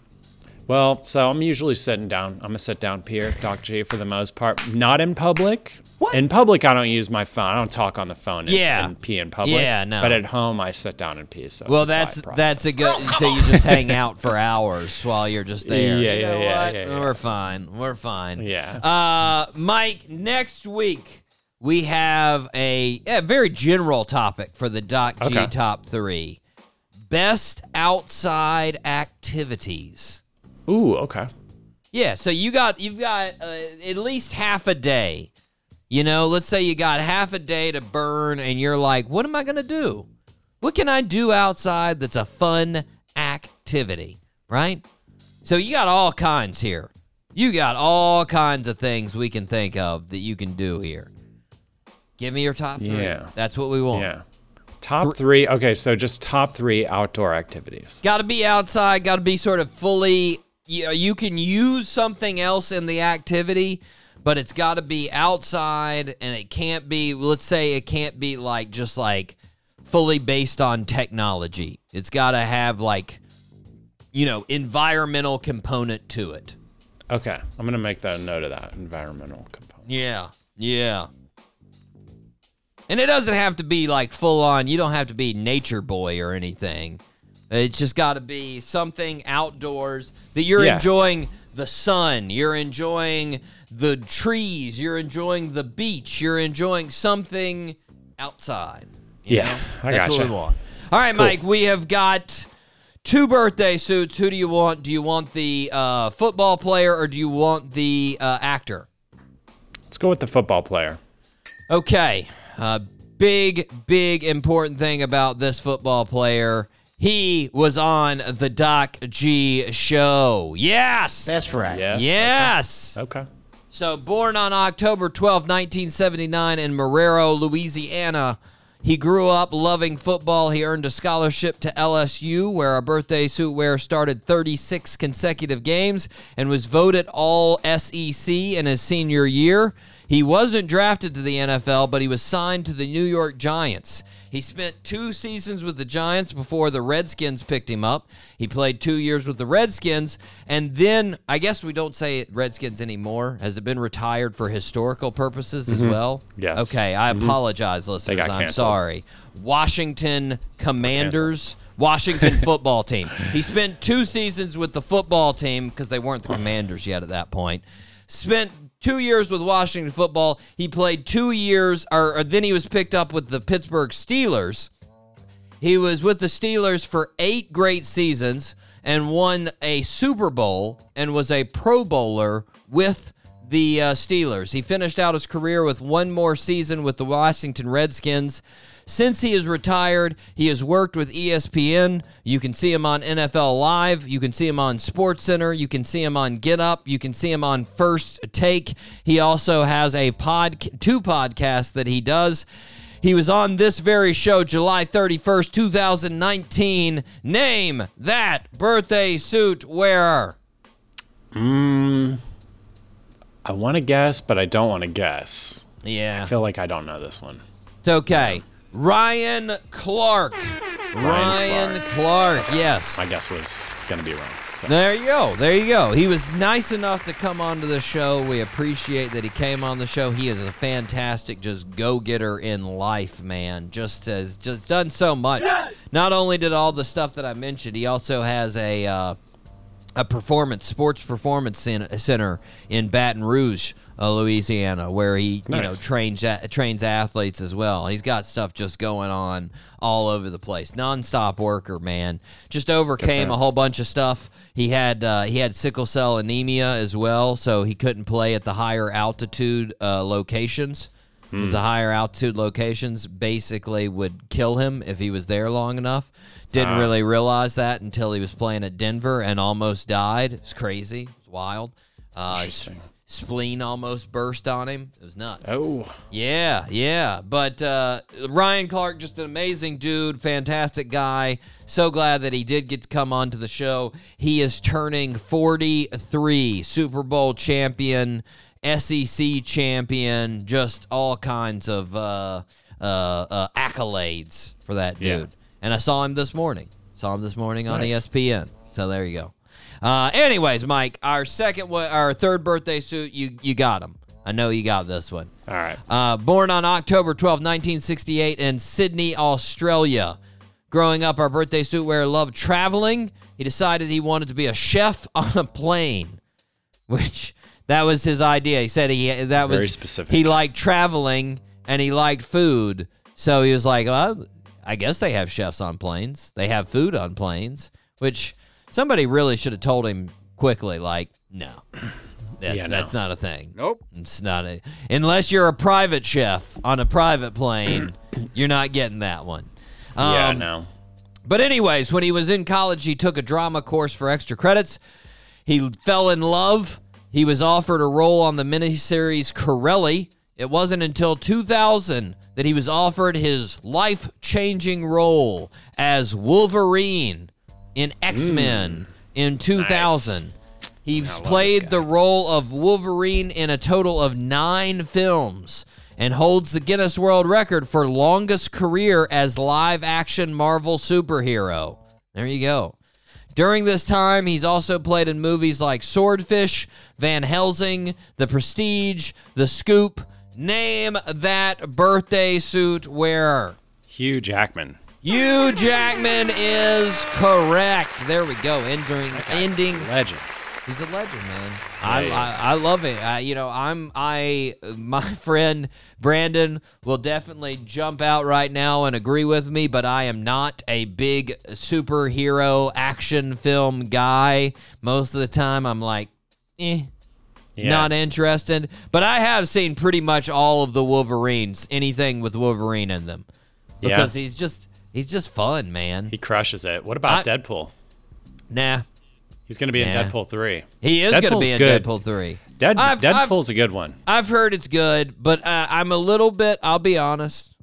B: Well, so I'm usually sitting down. I'm a sit down peer, Doc G, for the most part. Not in public. What? In public, I don't use my phone. I don't talk on the phone and,
A: Yeah.
B: and pee in public.
A: Yeah, no.
B: But at home, I sit down and pee. So
A: well, that's that's a good. So you just hang out for hours while you're just there.
B: Yeah,
A: You
B: yeah,
A: know
B: yeah,
A: what?
B: yeah, yeah.
A: We're fine. We're fine.
B: Yeah.
A: Uh, Mike, next week we have a, a very general topic for the Doc G
B: Okay.
A: top three: best outside activities.
B: Ooh, okay.
A: Yeah, so you got you've got uh, at least half a day. You know, let's say you got half a day to burn and you're like, "What am I going to do? What can I do outside that's a fun activity?" Right? So you got all kinds here. You got all kinds of things we can think of that you can do here. Give me your top 3.
B: Yeah.
A: That's what we want.
B: Yeah. Top three. Okay, so just top three outdoor activities.
A: Got to be outside. Got to be sort of fully. You, uh, you can use something else in the activity, but it's got to be outside, and it can't be. Let's say it can't be like just like fully based on technology. It's got to have like, you know, environmental component to it.
B: Okay, I'm gonna make that a note of that environmental component.
A: Yeah, yeah. And it doesn't have to be like full on. You don't have to be nature boy or anything. It's just got to be something outdoors that you're
B: Yeah.
A: enjoying the sun, you're enjoying the trees, you're enjoying the beach, you're enjoying something outside. you
B: Yeah,
A: know?
B: I
A: That's what we want. All right,
B: Cool.
A: Mike, we have got two birthday suits. Who do you want? Do you want the uh, football player or do you want the uh, actor?
B: Let's go with the football player.
A: Okay. Uh, big, big important thing about this football player. He was on the Doc G show. Yes.
C: That's right.
B: Yes.
A: Yes.
B: Okay.
A: So, born on October 12, 1979, in Marrero, Louisiana, he grew up loving football. He earned a scholarship to LSU, where a birthday suit wearer started 36 consecutive games and was voted all SEC in his senior year. He wasn't drafted to the NFL, but he was signed to the New York Giants. He spent two seasons with the Giants before the Redskins picked him up. He played two years with the Redskins, and then I guess we don't say Redskins anymore. Has it been retired for historical purposes as well?
B: Mm-hmm. Yes.
A: Okay, I apologize, listeners. I'm
B: canceled.
A: sorry. Washington Commanders, Washington football team. He spent two seasons with the football team because they weren't the Commanders yet at that point. Spent two years with Washington football. He played two years, or, or then he was picked up with the Pittsburgh Steelers. He was with the Steelers for eight great seasons and won a Super Bowl and was a Pro Bowler with the uh, Steelers. He finished out his career with one more season with the Washington Redskins. Since he is retired, he has worked with ESPN. You can see him on NFL Live. You can see him on Sports Center. You can see him on Get Up. You can see him on First Take. He also has a pod, two podcasts that he does. He was on this very show July 31st, 2019. Name that birthday suit wearer.
B: Mm, I want to guess, but I don't want to guess.
A: Yeah.
B: I feel like I don't know this one.
A: It's okay. Ryan Clark. Ryan, Clark. yes.
B: My guess was going to be wrong. So.
A: There you go. There you go. He was nice enough to come onto the show. We appreciate that he came on the show. He is a fantastic just go-getter in life, man. Just has just done so much. Not only did all the stuff that I mentioned, he also has a uh, a performance sports performance center in Baton Rouge, uh, Louisiana, where he you know trains trains athletes as well. He's got stuff just going on all over the place. Nonstop worker, man. Just overcame a whole bunch of stuff. He had uh, he had sickle cell anemia as well, so he couldn't play at the higher altitude uh, locations. Because the higher altitude locations basically would kill him if he was there long enough. Didn't
B: Ah.
A: really realize that until he was playing at Denver and almost died. It's crazy. It's wild. Uh, his spleen almost burst on him. It was nuts.
B: Oh,
A: Yeah, yeah. But uh, Ryan Clark, just an amazing dude, fantastic guy. So glad that he did get to come onto the show. He is turning 43, Super Bowl champion, SEC champion, just all kinds of uh, uh, uh, accolades for that dude.
B: Yeah.
A: And I saw him this morning. Saw him this morning on
B: Nice.
A: ESPN. So there you go. Uh, anyways, Mike, our second, one, our third birthday suit, you you got him. I know you got this one.
B: all right.
A: Uh, born on October 12, 1968, in Sydney, Australia. Growing up, our birthday suit wearer loved traveling. He decided he wanted to be a chef on a plane, which that was his idea. He said he that was
B: Very specific.
A: He liked traveling and he liked food, so he was like, well, I guess they have chefs on planes. They have food on planes, which somebody really should have told him quickly. Like, no, that,
B: Yeah, no.
A: that's not a thing.
G: Nope.
A: It's not a unless you're a private chef on a private plane, you're not getting that one.
B: yeah,
A: Um,
B: no.
A: But anyways, when he was in college, he took a drama course for extra credits. He fell in love. He was offered a role on the miniseries Correlli. It wasn't until 2000 that he was offered his life-changing role as Wolverine in X-Men in 2000. He's played the role of Wolverine in a total of nine films and holds the Guinness World Record for longest career as live action Marvel superhero. There you go. During this time, he's also played in movies like Swordfish, Van Helsing, The Prestige, The Scoop. Name that birthday suit wearer.
B: Hugh Jackman.
A: Hugh Jackman is correct. There we go. Ending, ending
B: Legend.
A: He's a legend, man. I, I, I love it. I, you know, I'm I my friend Brandon will definitely jump out right now and agree with me, but I am not a big superhero action film guy. Most of the time, I'm like, eh,
B: Yeah.
A: not interested. But I have seen pretty much all of the Wolverines, anything with Wolverine in them,
B: Yeah.
A: because he's just he's just fun, man.
B: He crushes it. What about
A: I-
B: Deadpool?
A: Nah,
B: He's going to be in Deadpool 3.
A: he is going to be in
B: good.
A: Deadpool three.
B: Dead,
A: I've- I've-
B: Deadpool's a good one.
A: I've heard it's good, but uh, I'm a little bit. I'll be honest.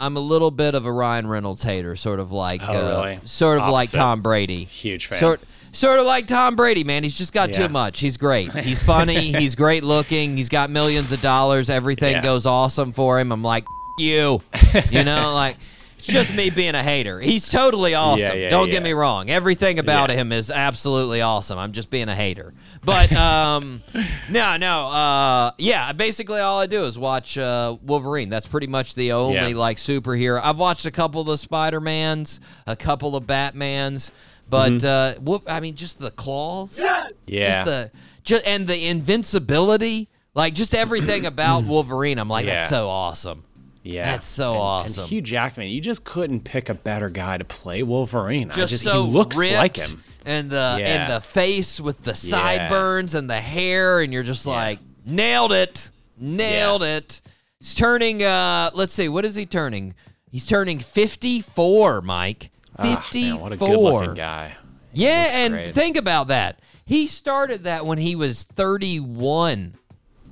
A: I'm a little bit of a Ryan Reynolds hater, sort of like,
B: Oh,
A: uh,
B: really?
A: sort of like Tom Brady.
B: Huge fan.
A: Sort, sort of like Tom Brady, man. He's just got
B: Yeah.
A: too much. He's great. He's funny. he's great looking. He's got millions of dollars. Everything
B: Yeah.
A: goes awesome for him. I'm like, you, you know, like. It's just me being a hater. He's totally awesome.
B: yeah,
A: Don't get me wrong. Everything about him is absolutely awesome. I'm just being a hater. But um no, no. Uh yeah, basically all I do is watch uh Wolverine. That's pretty much the only like superhero. I've watched a couple of the Spider-Mans, a couple of Batmans, but uh whoop, I mean just the claws.
B: Mm-hmm. Yeah.
A: Just the just and the invincibility, like just everything about Wolverine. I'm like
B: Yeah.
A: that's so awesome.
B: yeah.
A: That's so
B: And-
A: awesome.
B: And Hugh Jackman, you just couldn't pick a better guy to play Wolverine. I
A: just,
B: just
A: so
B: he looks
A: ripped,
B: like him.
A: and the
B: Yeah.
A: and the face with the sideburns and the hair, and you're just like nailed it, nailed it. He's turning. uh Let's see, what is he turning? He's turning 54, Mike.
B: Ah,
A: 54.
B: man, what a good looking guy.
A: Yeah, and
B: great.
A: think about that. He started that when he was 31.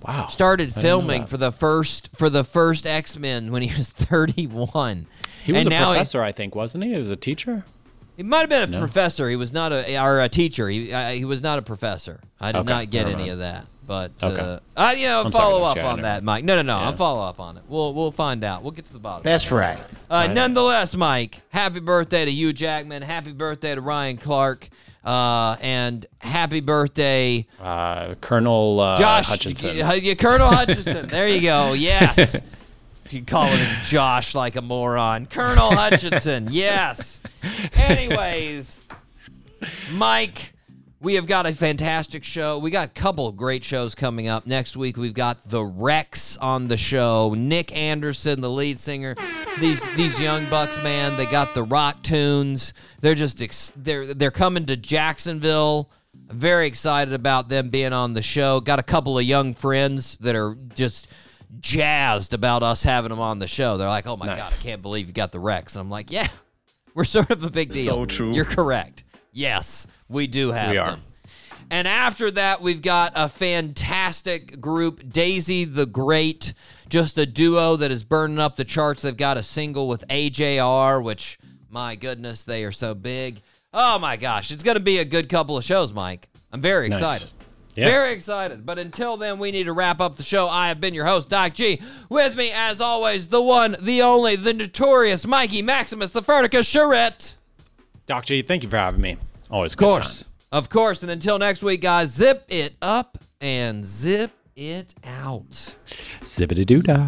B: Wow.
A: Started filming for the first for the first X Men when he was 31.
B: He was
A: and
B: a professor, I think, wasn't he? He was a teacher.
A: He, might have been a
B: No?
A: professor. He was not a or a teacher. He uh, he was not a professor. I did
B: Okay,
A: not get
B: never
A: any
B: mind.
A: of that. But
B: Okay.
A: uh, uh, you know,
B: I'm
A: follow up on that, Mike. No, no, no.
B: Yeah.
A: I'll follow up on it. We'll we'll find out. We'll get to the bottom.
C: That's right.
A: Uh, nonetheless, Mike, happy birthday to you, Jackman. Happy birthday to Ryan Clark. Uh, and happy birthday,
B: Uh, Colonel uh,
A: Josh.
B: Hutchinson.
A: y- y- Colonel Hutchinson. There you go. Yes. You calling him Josh like a moron. Colonel Hutchinson. Yes. Anyways, Mike, we have got a fantastic show. We got a couple of great shows coming up. Next week we've got the Rex on the show. Nick Anderson, the lead singer. These these young bucks, man, they got the rock tunes. They're just ex- they're they're coming to Jacksonville. I'm very excited about them being on the show. Got a couple of young friends that are just jazzed about us having them on the show. They're like, "Oh my god, I can't believe you got the Rex." And I'm like, "Yeah, we're sort of a big deal."
H: So true.
A: You're correct. Yes, we do have
B: We are.
A: them. And after that, we've got a fantastic group, Daisy the Great, just a duo that is burning up the charts. They've got a single with AJR, which, my goodness, they are so big. Oh my gosh, it's going to be a good couple of shows, Mike. I'm very
B: Nice.
A: excited.
B: Yeah.
A: Very excited. But until then, we need to wrap up the show. I have been your host, Doc G. With me, as always, the one, the only, the notorious Mikey Maximus, the Fernica Charette.
B: Doc G, thank you for having me. Always a
A: Of
B: good
A: course.
B: time.
A: Of course. And until next week, guys, zip it up and zip it out.
B: Zippity doo dah.